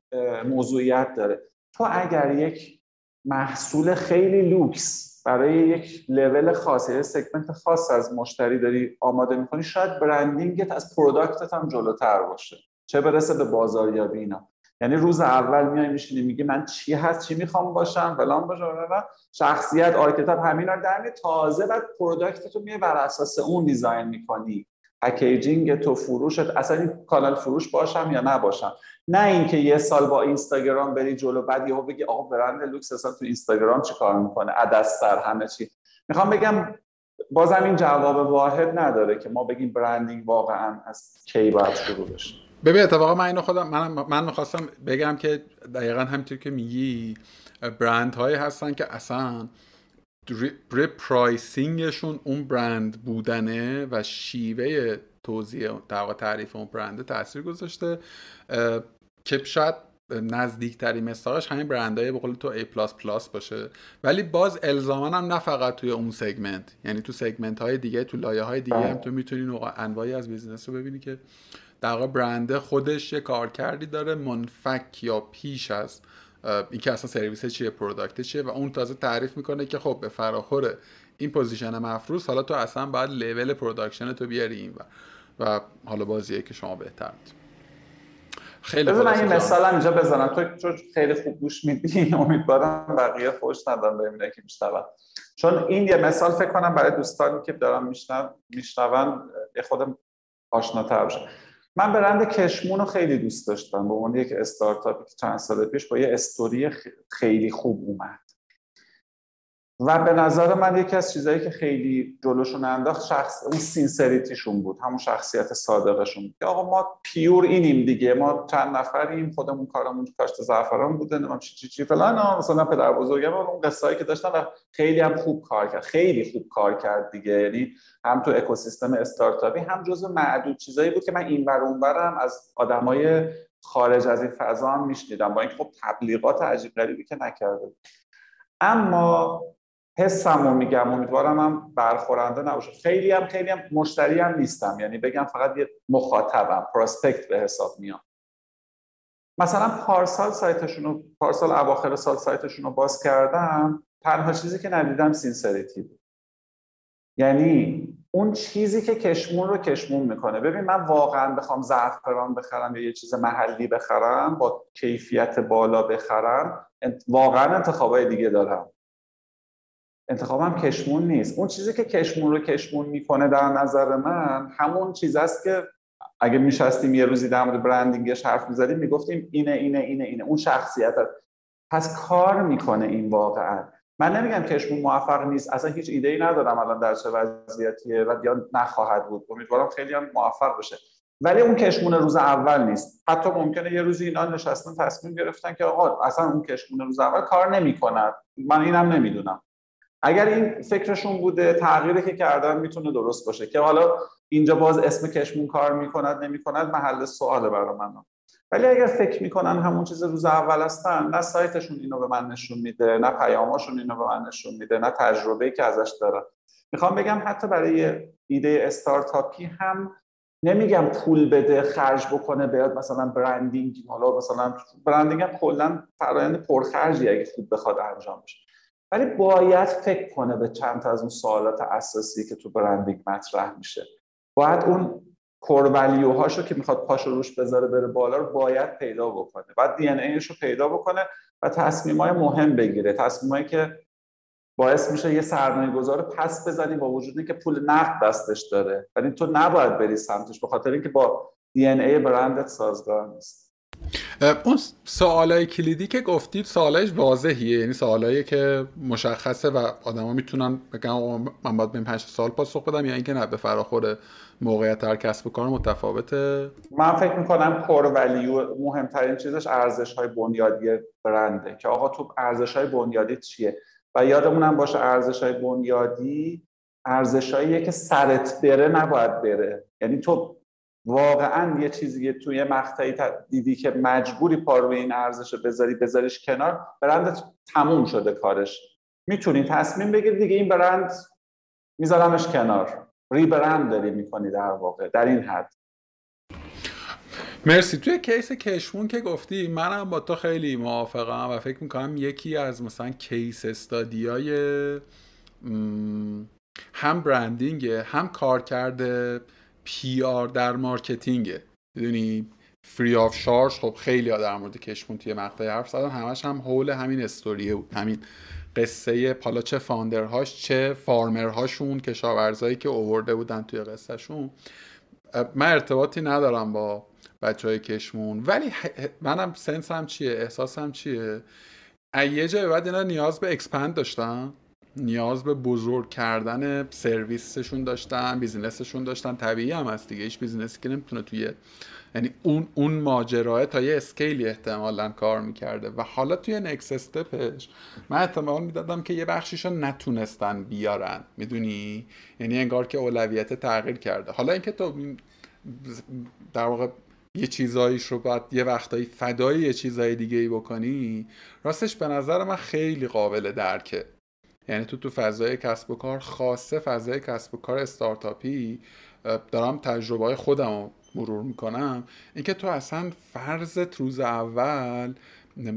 موضوعیت داره. تو اگر یک محصول خیلی لوکس برای یک لول خاص یک segment خاص از مشتری داری آماده می‌کنی شاید branding ت از product ت هم جلوتر باشه. چه برسه به بازاریابی اینا. یعنی روز اول میای میشینی میگی من چی هست چی می‌خوام باشم فلان باشم و شخصیت archetype همین رو در تازه بعد product تو میای بر اساس اون design می‌کنی. packaging تو فروشت اصلا این کانال فروش باشم یا نباشم. نه اینکه یه سال با اینستاگرام بری جلو بعد یهو بگی آقا برند لوکس اصلا تو اینستاگرام چیکار می‌کنه؟ عدستر همه چی. می‌خوام بگم بازم این جواب واحد نداره که ما بگیم branding واقعا از کی باید شروع بشه. ببین اتفاقا من اینو خودم من من می‌خواستم بگم که دقیقا همینطور که میگی برند هایی هستن که اصلا repricing شون اون برند بودنه و شیوه توضیح در تعریف اون برنده تاثیر گذاشته. که شاید نزدیکترین مثالش همین برندهای به قول تو A++ باشه. ولی باز الزاما هم نه فقط توی اون segment یعنی تو segment های دیگه تو لایه های دیگه هم تو می‌تونی انواعی از business رو ببینی که در واقع برنده خودش یه کارکردی داره منفک یا پیش از اینکه اصلا سرویس چیه product چیه و اون تازه تعریف می‌کنه که خب به فراخور این position مفروض حالا تو اصلا باید level production تو بیاری این و, و حالا بازیه که شما بهتر خیلی بذار من این مثال اینجا بزنم. تو خیلی خوب گوش میدی امیدوارم بقیه خوش ندارم به که میشنون. چون این یه مثال فکر کنم برای دوستانی که دارم میشنون یه خودم آشناتر بشه من برند کشمون رو خیلی دوست داشتم. به عنوان یک استارتاپی که چند سال پیش با یه استوری خیلی خوب اومد. و به نظر من یکی از چیزهایی که خیلی جلوشون انداخت شخص اون سینسریتیشون بود همون شخصیت صادقشون بود آقا ما پیور اینیم دیگه ما چند نفریم خودمون کارمون کاشت زعفران بوده نمیم چی چی چی فلان. مثلا پدر بزرگم اون قصه که داشتن و خیلی هم خوب کار کرد خیلی خوب کار کرد دیگه. یعنی هم تو اکوسیستم استارتاپی هم جزو معدود چیزایی بود که من این ور اون از آدمای خارج از این فضا هم میشنیدم با اینکه خب تبلیغات عجیب غریبی که نکرده اما حسمو میگم امیدوارم هم برخورنده نباشه. خیلی هم خیلی هم مشتری هم نیستم. یعنی بگم فقط یه مخاطبم prospect به حساب میام مثلا پارسال سایتشون رو پارسال اواخر سال سایتشون رو باز کردم تنها چیزی که ندیدم sincerity بود. یعنی اون چیزی که کشمون رو کشمون می‌کنه. ببین من واقعا بخوام زعفران بخرم یا یه چیز محلی بخرم با کیفیت بالا بخرم واقعا انتخابای دیگه دارم. انتخابم کشمون نیست. اون چیزی که کشمون رو کشمون می‌کنه در نظر من همون چیز است که اگه میشستیم یه روزی در مورد برندینگش حرف می‌زدیم می‌گفتیم اینه اینه اینه اینه. اون شخصیت هست. پس کار می‌کنه این واقعا. من نمیگم کشمون موفق نیست. اصلا هیچ ایده ای ندارم الان در چه وضعیتیه و یا نخواهد بود. امیدوارم خیلی هم موفق بشه. ولی اون کشمون روز اول نیست. حتی ممکنه یه روزی اینا نشستن تصمیم گرفتن که آقا اصلا اون کشمون روز اول کار نمی‌کنه من اینم نمی‌دونم. اگر این فکرشون بوده تغییری که کردن می‌تونه درست باشه. که حالا اینجا باز اسم کشمون کار می‌کند نمی‌کند محل سواله برای من. ولی اگر فکر می‌کنن همون چیز روز اول هستن نه سایتشون اینو به من نشون میده نه پیاماشون اینو به من نشون میده نه تجربه که ازش داره. می‌خوام بگم حتی برای ایده استارتاپی هم نمیگم پول بده خرج بکنه بیاد مثلا برندینگ حالا مثلا برندینگ هم کلا فرآیند پرخرجی اگه خوب بخواد انجام بشه. ولی باید فکر کنه به چند تا از اون سوالات اساسی که تو برندینگ مطرح میشه. باید اون کورولیو هاشو که می‌خواد پاشو روش بذاره بره بالا رو باید پیدا بکنه. بعد دی ان رو پیدا بکنه و تصمیم های مهم بگیره. تصمیمایی که باعث میشه یه سرمایه گذار پس بزنی با وجود که پول نقد دستش داره. ولی تو نباید بری سمتش به خاطر اینکه با دی ان برندت سازگار نیست. اون سوالای کلیدی که گفتید سوالایش واضحیه. یعنی سوالایی که مشخصه و آدما می‌تونن بگن من باید به 5 سال پاسخ بدم یا اینکه نه به فراخور موقعیت در کسب و کار متفاوته من فکر می‌کنم کور ولیو مهمترین چیزش ارزش های بنیادی برنده که آقا تو ارزش های بنیادی چیه؟ و یادمونم باشه ارزش های بنیادی ارزشهاییه که سرت بره نباید بره. یعنی تو واقعا یه چیزی توی مقطعی دیدی که مجبوری پا روی این ارزش بذاری بذاریش کنار برندت تموم شده کارش. می‌تونی تصمیم بگیر دیگه این برند میذارمش کنار. ریبرند داری می‌کنی در واقع در این حد. مرسی. توی case کشمون که گفتی منم با تو خیلی موافقم و فکر می‌کنم یکی از مثلا case study ای هم branding هم کار کرده PR در marketing ه. می‌دونی؟ free of charge خب خیلی ها در مورد کشمون توی مقطع حرف زدن. همش هم حول همین استوریه بود. همین قصه حالا چه founder هاش چه farmer هاشون کشاورزایی که اوورده بودن توی قصهشون. من ارتباطی ندارم با بچه های کشمون. ولی منم sense م چیه؟ احساسم چیه؟ یه جای بعد اینا نیاز به expand داشتن. نیاز به بزرگ کردن سرویسشون داشتن business شون داشتن. طبیعی هم هست دیگه. هیچ business ی که نمی‌تونه توی یعنی اون اون ماجراه تا یه scale ی احتمالا کار می‌کرده. و حالا توی next step ش من احتمال می‌دادم که یه بخشیشو نتونستن بیارن. می‌دونی؟ یعنی انگار که اولویت تغییر کرده. حالا اینکه تو در واقع یه چیزاییش رو باید یه وقتایی فدای یه چیزای دیگه ای بکنی راستش به نظر من خیلی قابل درکه. یعنی تو تو فضای کسب و کار خاصه فضای کسب و کار استارتاپی دارم تجربه های خودم رو مرور می‌کنم. اینکه تو اصلا فرض روز اول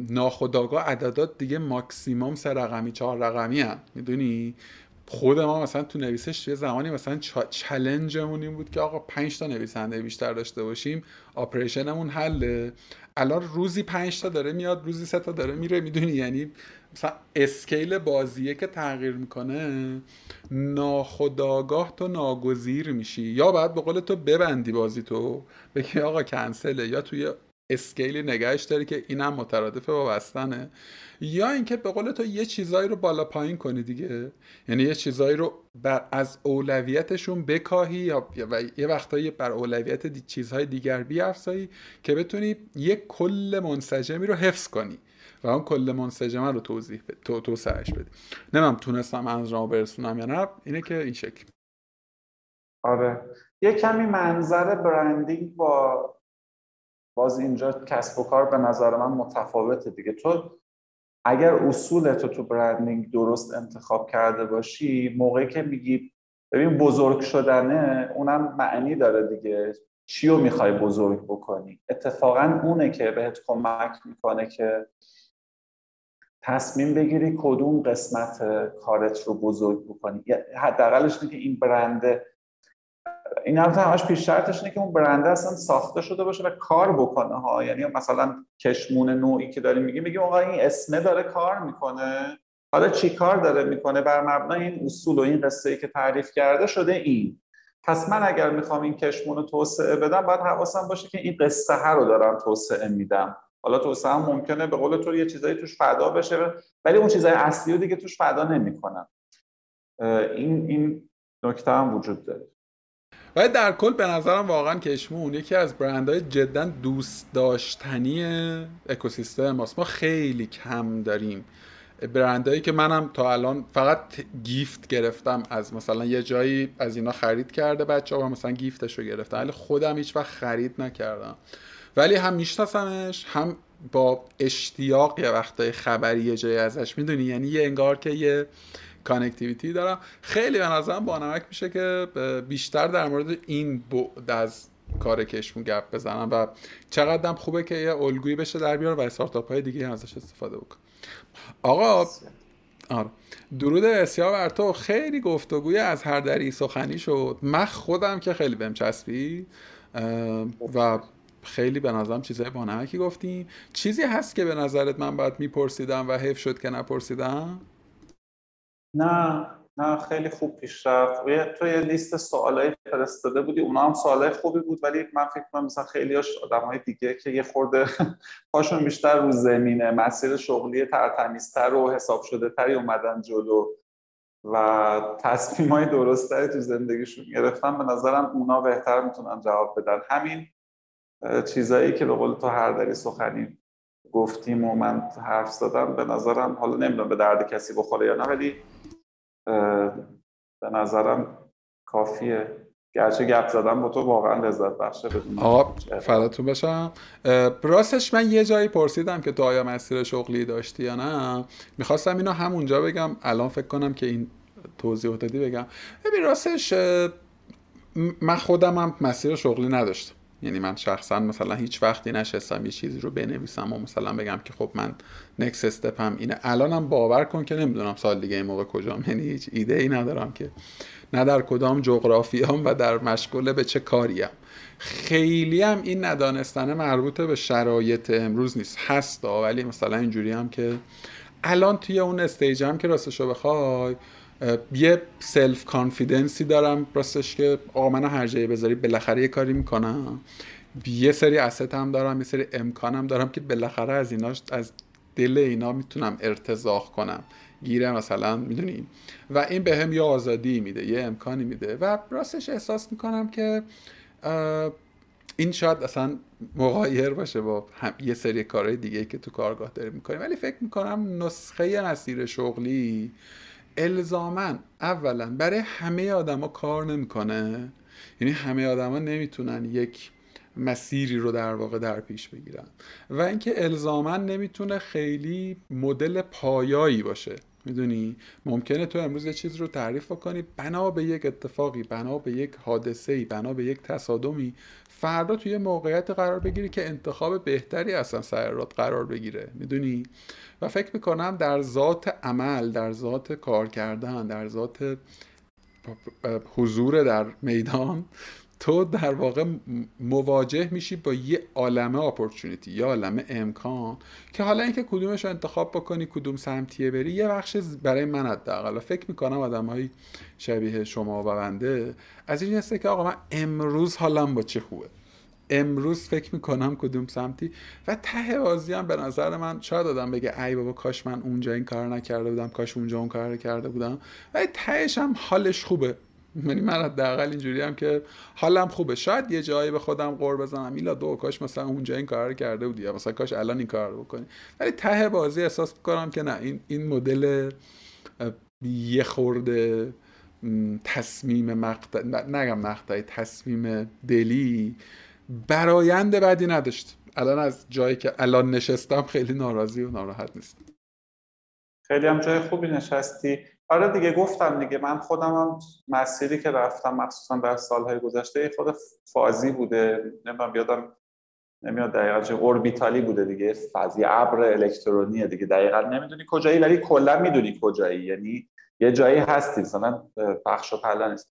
ناخداگاه عددات دیگه ماکسیموم سه رقمی چهار رقمی هم می‌دونی؟ خود ما مثلا تو نویسش توی زمانی مثلا challenge مون این بود که آقا 5 تا نویسنده بیشتر داشته باشیم operation مون حله. الان روزی 5 تا داره میاد روزی سه تا داره میره می‌دونی؟ یعنی مثلا scale بازیه که تغییر می‌کنه ناخداگاه تو ناگزیر میشی. یا بعد به قول تو ببندی بازی تو بگی آقا کنسله. یا توی scale ی نگهش داری که اینم مترادف با بستنه. یا اینکه به قول تو یه چیزایی رو بالا پایین کنی دیگه. یعنی یه چیزایی رو بر از اولویتشون بکاهی یا یه وقتایی بر اولویت چیزهای دیگر بیافزایی که بتونی یک کل منسجمی رو حفظ کنی. و اون کل منسجمه رو توضیح تو توسعهش بدی نمیم تونستم از را برسونم یا نه اینه که این شکل. آره. یه کمی منظر برندینگ با باز اینجا کسب و کار به نظر من متفاوته دیگه. تو اگر اصول تو تو برندینگ درست انتخاب کرده باشی موقعی که میگی ببین بزرگ شدنه اونم معنی داره دیگه. چی رو می‌خوای بزرگ بکنی؟ اتفاقا اونه که بهت کمک می‌کنه که تصمیم بگیری کدوم قسمت کارت رو بزرگ بکنی. حداقلش اینه که این برنده این هم همش پیش شرطش اینه که اون برنده اصلا ساخته شده باشه و کار بکنه ها. یعنی مثلا کشمون نوعی که داریم میگیم میگیم آقا این اسمه داره کار می‌کنه. حالا چی کار داره می‌کنه؟ بر مبنای این اصول و این قصه ای که تعریف کرده شده این. پس من اگر می‌خوام این کشمون رو توسعه بدم باید حواسم باشه که این قصه ها رو دارم توسعه میدم. حالا توسعه هم ممکنه به قول تو یه چیزایی توش فدا بشه ولی اون چیزای اصلی رو دیگه توش فدا نمی‌کنم این این نکته هم وجود داره. و در کل به نظرم واقعا کشمون یکی از برندهای جدا دوست داشتنی اکوسیستم ماست ما خیلی کم داریم. برندهایی که منم تا الان فقط گیفت گرفتم از مثلا یه جایی از اینا خرید کرده بچه ها مثلا گیفتش رو گرفتم ولی خودم هیچ وقت خرید نکردم. ولی هم میشناسمش هم با اشتیاق یه وقتای خبری یه جایی ازش می‌دونی. یعنی یه انگار که یه connectivity دارم خیلی به نظرم بانمک میشه که بیشتر در مورد این بعد از کار کشمون گپ بزنم و چقدر خوبه که یه الگویی بشه در بیاره و استارتاپ های دیگه ازش استفاده بکنن آقا آره. درود بسیار بر تو. خیلی گفتگوی از هر دری سخنی شد. من خودم که خیلی بهم چسبید و خیلی به نظرم چیزای بانمکی گفتیم چیزی هست که به نظرت من باید میپرسیدم و حیف شد که نپرسیدم؟ نه نه خیلی خوب پیش رفت. تو یه لیست سوالایی فرستاده بودی اونا هم سوالای خوبی بود ولی من فکر کنم مثلا خیلیاش آدمای دیگه که یه خورده پاشون بیشتر رو زمینه مسیر شغلی ترتمیزتر و حساب شده تری اومدن جلو و تصمیم های درستری تو زندگیشون گرفتن. به نظرم اونا بهتر می‌تونن جواب بدن. همین چیزایی که به قول تو هر دری سخنی گفتیم و من حرف زدم به نظرم حالا نمی‌دونم به درد کسی بخوره یا نه ولی به نظرم کافیه. گرچه گپ زدم با تو واقعا لذت بخشه بدون آقا فداتون بشم. راستش من یه جایی پرسیدم که تو آیا مسیر شغلی داشتی یا نه. می‌خواستم اینو همونجا بگم. الان فکر کنم که این توضیح دادی بگم. ببین راستش من خودم هم مسیر شغلی نداشتم. یعنی من شخصا مثلا هیچ وقتی نشستم یه چیزی رو بنویسم و مثلا بگم که خب من next step هم اینه. الانم باور کن که نمی‌دونم سال دیگه این موقع کجام. یعنی هیچ ایده ای ندارم که. نه در کدام جغرافیام و در مشغله به چه کاریم. خیلی هم این ندانستنه مربوط به شرایط امروز نیست. هست ولی مثلا اینجوری هم که الان توی اون stage هم که راستشو بخوای یه self confidence ی دارم راستش که آقا منو هر جایی بذاری بالاخره یه کاری می‌کنم. یه سری اسست هم دارم یه سری امکانم دارم که بالاخره از ایناش از دل اینا می‌تونم ارتزاق کنم. گیره مثلا می‌دونی؟ و این به هم یه آزادی میده یه امکانی میده. و راستش احساس می‌کنم که این شاید اصلا مغایر باشه با یه سری کارهای دیگه که تو کارگاه داریم می‌کنیم. ولی فکر می‌کنم نسخه مسیر شغلی الزامن اولا برای همه آدما کار نمی‌کنه. یعنی همه آدما نمی‌تونن یک مسیری رو در واقع در پیش بگیرن. و اینکه الزاما نمی‌تونه خیلی مدل پایایی باشه. می‌دونی؟ ممکنه تو امروز یه چیز رو تعریف کنی بنا به یک اتفاقی بنا به یک حادثه ای بنا به یک تصادمی فردا توی موقعیت قرار بگیری که انتخاب بهتری اصلا سر قرار بگیره. می‌دونی؟ و فکر می‌کنم در ذات عمل در ذات کار کردن در ذات حضور در میدان تو در واقع مواجه میشی با یه عالمه اپورتونیتی یه عالمه امکان که حالا اینکه کدومش رو انتخاب بکنی کدوم سمتیه بری یه بخش برای من حداقل. فکر می‌کنم آدم های شبیه شما و بنده از این هسته که آقا من امروز حالم با چه خوبه؟ امروز فکر می‌کنم کدوم سمتی. و ته بازی هم به نظر من شاید آدم بگه ای بابا کاش من اونجا این کار نکرده بودم کاش اونجا اون کار کرده بودم. و تهش هم حالش خوبه. یعنی من حداقل اینجوری هم که حالم خوبه. شاید یه جایی به خودم قور بزنم. ایلا دو کاش مثلا اونجا این کار کرده بودی یا مثلا کاش الان این کار رو بکنی. ولی ته بازی احساس می‌کنم که نه این این مدل یه خورده تصمیم مقطع نگم مقطعی تصمیم دلی برایند بدی نداشت. الان از جایی که الان نشستم خیلی ناراضی و ناراحت نیستم. خیلی هم جای خوبی نشستی. آره دیگه گفتم دیگه. من خودم هم مسیری که رفتم مخصوصا در سالهای گذشته خود فازی بوده. نمی‌دونم بیادم نمیاد دقیقا چه اوربیتالی بوده دیگه. فازی ابر الکترونیه دیگه. دقیقا نمی‌دونی کجایی ولی کلا می‌دونی کجایی. یعنی یه جایی هستی مثلا پخش و پلا نیست.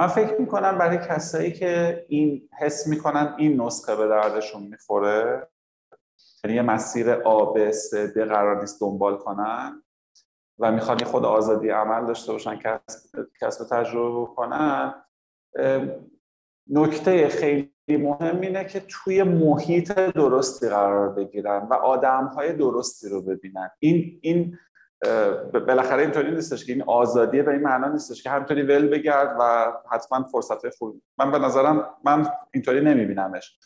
من فکر می‌کنم برای کسایی که این حس می‌کنن این نسخه به دردشون می‌خوره یعنی یه مسیر آب به قرار نیست دنبال کنن و می‌خوان خود آزادی عمل داشته باشن کسب, کسب تجربه کنن نکته خیلی مهم اینه که توی محیط درستی قرار بگیرن و آدم های درستی رو ببینن. این این بالاخره اینطوری نیستش که این آزادیه و این معنا نیستش که همینطوری ول بگرد و حتما فرصت خوب من به نظرم من اینطوری نمیبینمش.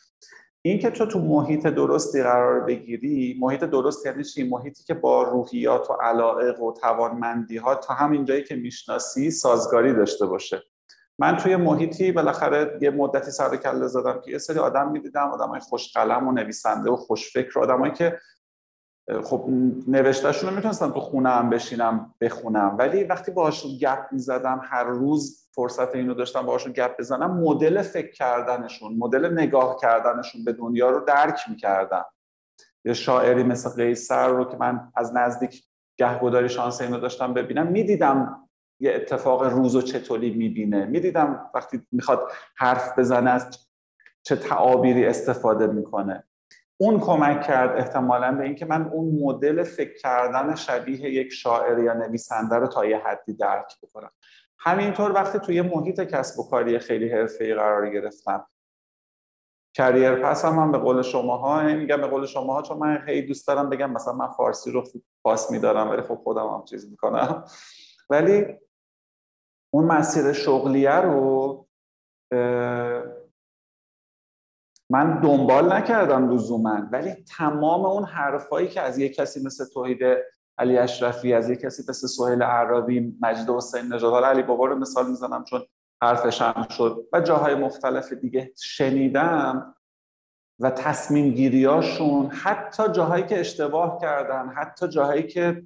این که تو تو محیط درستی قرار بگیری محیط درست یعنی چی؟ محیطی که با روحیات و علائق و توانمندی ها تا همین جایی که می‌شناسی سازگاری داشته باشه. من توی محیطی بالاخره یه مدتی سر کله زدم که یه سری آدم می‌دیدم آدمای خوش قلم و نویسنده و خوشفکر آدمایی که خب نوشتهشون رو می‌تونستم تو خونه هم بشینم بخونم. ولی وقتی باهاشون گپ می‌زدم هر روز فرصت اینو داشتم باهاشون گپ بزنم مدل فکر کردنشون مدل نگاه کردنشون به دنیا رو درک می‌کردم. یه شاعری مثل قیصر رو که من از نزدیک گهگداری شانس اینو داشتم ببینم می‌دیدم یه اتفاق روز و چطوری می‌بینه. می‌دیدم وقتی می‌خواد حرف بزنه چه تعابیری استفاده می‌کنه. اون کمک کرد احتمالا به اینکه من اون مدل فکر کردن شبیه یک شاعر یا نویسنده رو تا یه حدی درک بکنم. همینطور وقتی توی محیط کسب و کاری خیلی حرفه‌ای قرار گرفتم. کریر پس هم, من به قول شماها میگم به قول شماها چون من خیلی دوست دارم بگم مثلا من فارسی رو پاس میدارم ولی خب خودم هم چیز می‌کنم. ولی اون مسیر شغلیه رو من دنبال نکردم لزوما ولی تمام اون حرفایی که از یک کسی مثل توحید علی اشرفی از یک کسی مثل سهیل عربی مجد حسین نژاد علی بابا رو مثال می‌زنم چون حرفش هم شد و جاهای مختلف دیگه شنیدم و تصمیم گیریاشون حتی جاهایی که اشتباه کردن حتی جاهایی که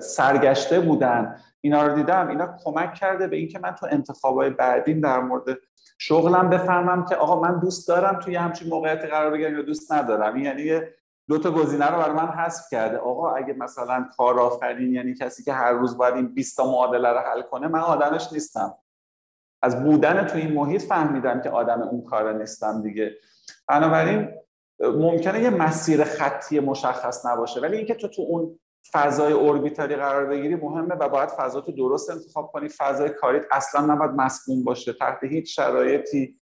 سرگشته بودن اینا رو دیدم. اینا کمک کرده به اینکه من تو انتخابای بعدین در مورد شغلم بفهمم که آقا من دوست دارم توی همچین موقعیتی قرار بگیرم یا دوست ندارم. یعنی دو تا گزینه رو برای من حذف کرده. آقا اگه مثلا کارآفرین یعنی کسی که هر روز باید این 20 تا معادله رو حل کنه من آدمش نیستم. از بودن تو این محیط فهمیدم که آدم اون کار نیستم دیگه. بنابراین ممکنه یه مسیر خطی مشخص نباشه ولی اینکه تو تو اون فضای اوربیتالی قرار بگیری مهمه و باید فضا تو درست انتخاب کنی. فضای کاریت اصلا نباید مسموم باشه. تحت هیچ شرایطی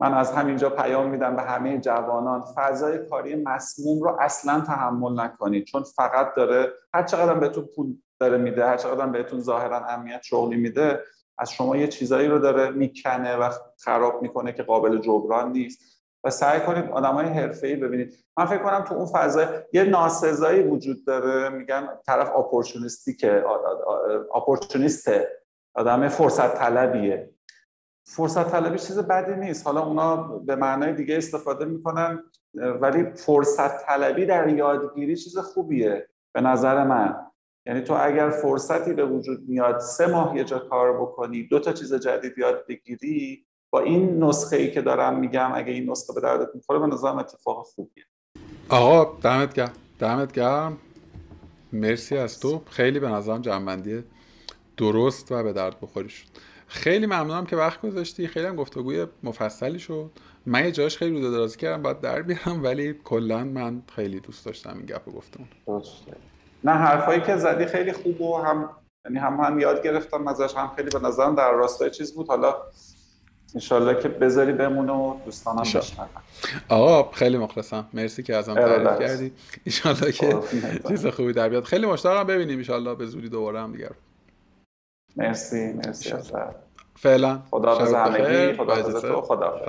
من از همینجا پیام میدم به همه جوانان. فضای کاری مسموم رو اصلا تحمل نکنید چون فقط داره هر چقدر بهتون پول داره میده هر چقدر بهتون ظاهرا امنیت شغلی میده از شما یه چیزایی رو داره می‌کنه و خراب می‌کنه که قابل جبران نیست. و سعی کنید آدمای حرفه‌ای ببینید. من فکر کنم تو اون فضا یه ناسزایی وجود داره. میگن طرف که اپورتونیسته آدم فرصت طلبیه فرصت طلبی چیز بدی نیست. حالا اونا به معنای دیگه استفاده می‌کنن ولی فرصت طلبی در یادگیری چیز خوبیه به نظر من. یعنی تو اگر فرصتی به وجود میاد سه ماه یه جا کار بکنی دو تا چیز جدید یاد بگیری با این نسخه ای که دارم میگم اگه این نسخه به دردت می‌خوره به نظرم اتفاق خوبیه. آقا دمت گرم. دمت گرم. مرسی از تو. خیلی به نظرم جنبندی درست و به درد بخوری شد. خیلی ممنونم که وقت گذاشتی. خیلی هم گفتگوی مفصلی شد. من یه جاش خیلی رو درازی کردم باید در بیارم ولی کلا من خیلی دوست داشتم این گپ گفتم. نه حرفایی که زدی خیلی خوب و هم یعنی هم من یاد گرفتم ازش هم خیلی به نظرم در راستای چیز بود. حالا انشالله که بذاری بمونه و دوستانم بشنون. آقا خیلی مخلصم. مرسی که ازم تعریف کردی. انشالله که چیز خوبی در بیاد. خیلی مشتاقم ببینیم. انشالله به زودی دوباره هم دیگر. مرسی مرسی فعلا. خدا همگی. خدا تو. خدا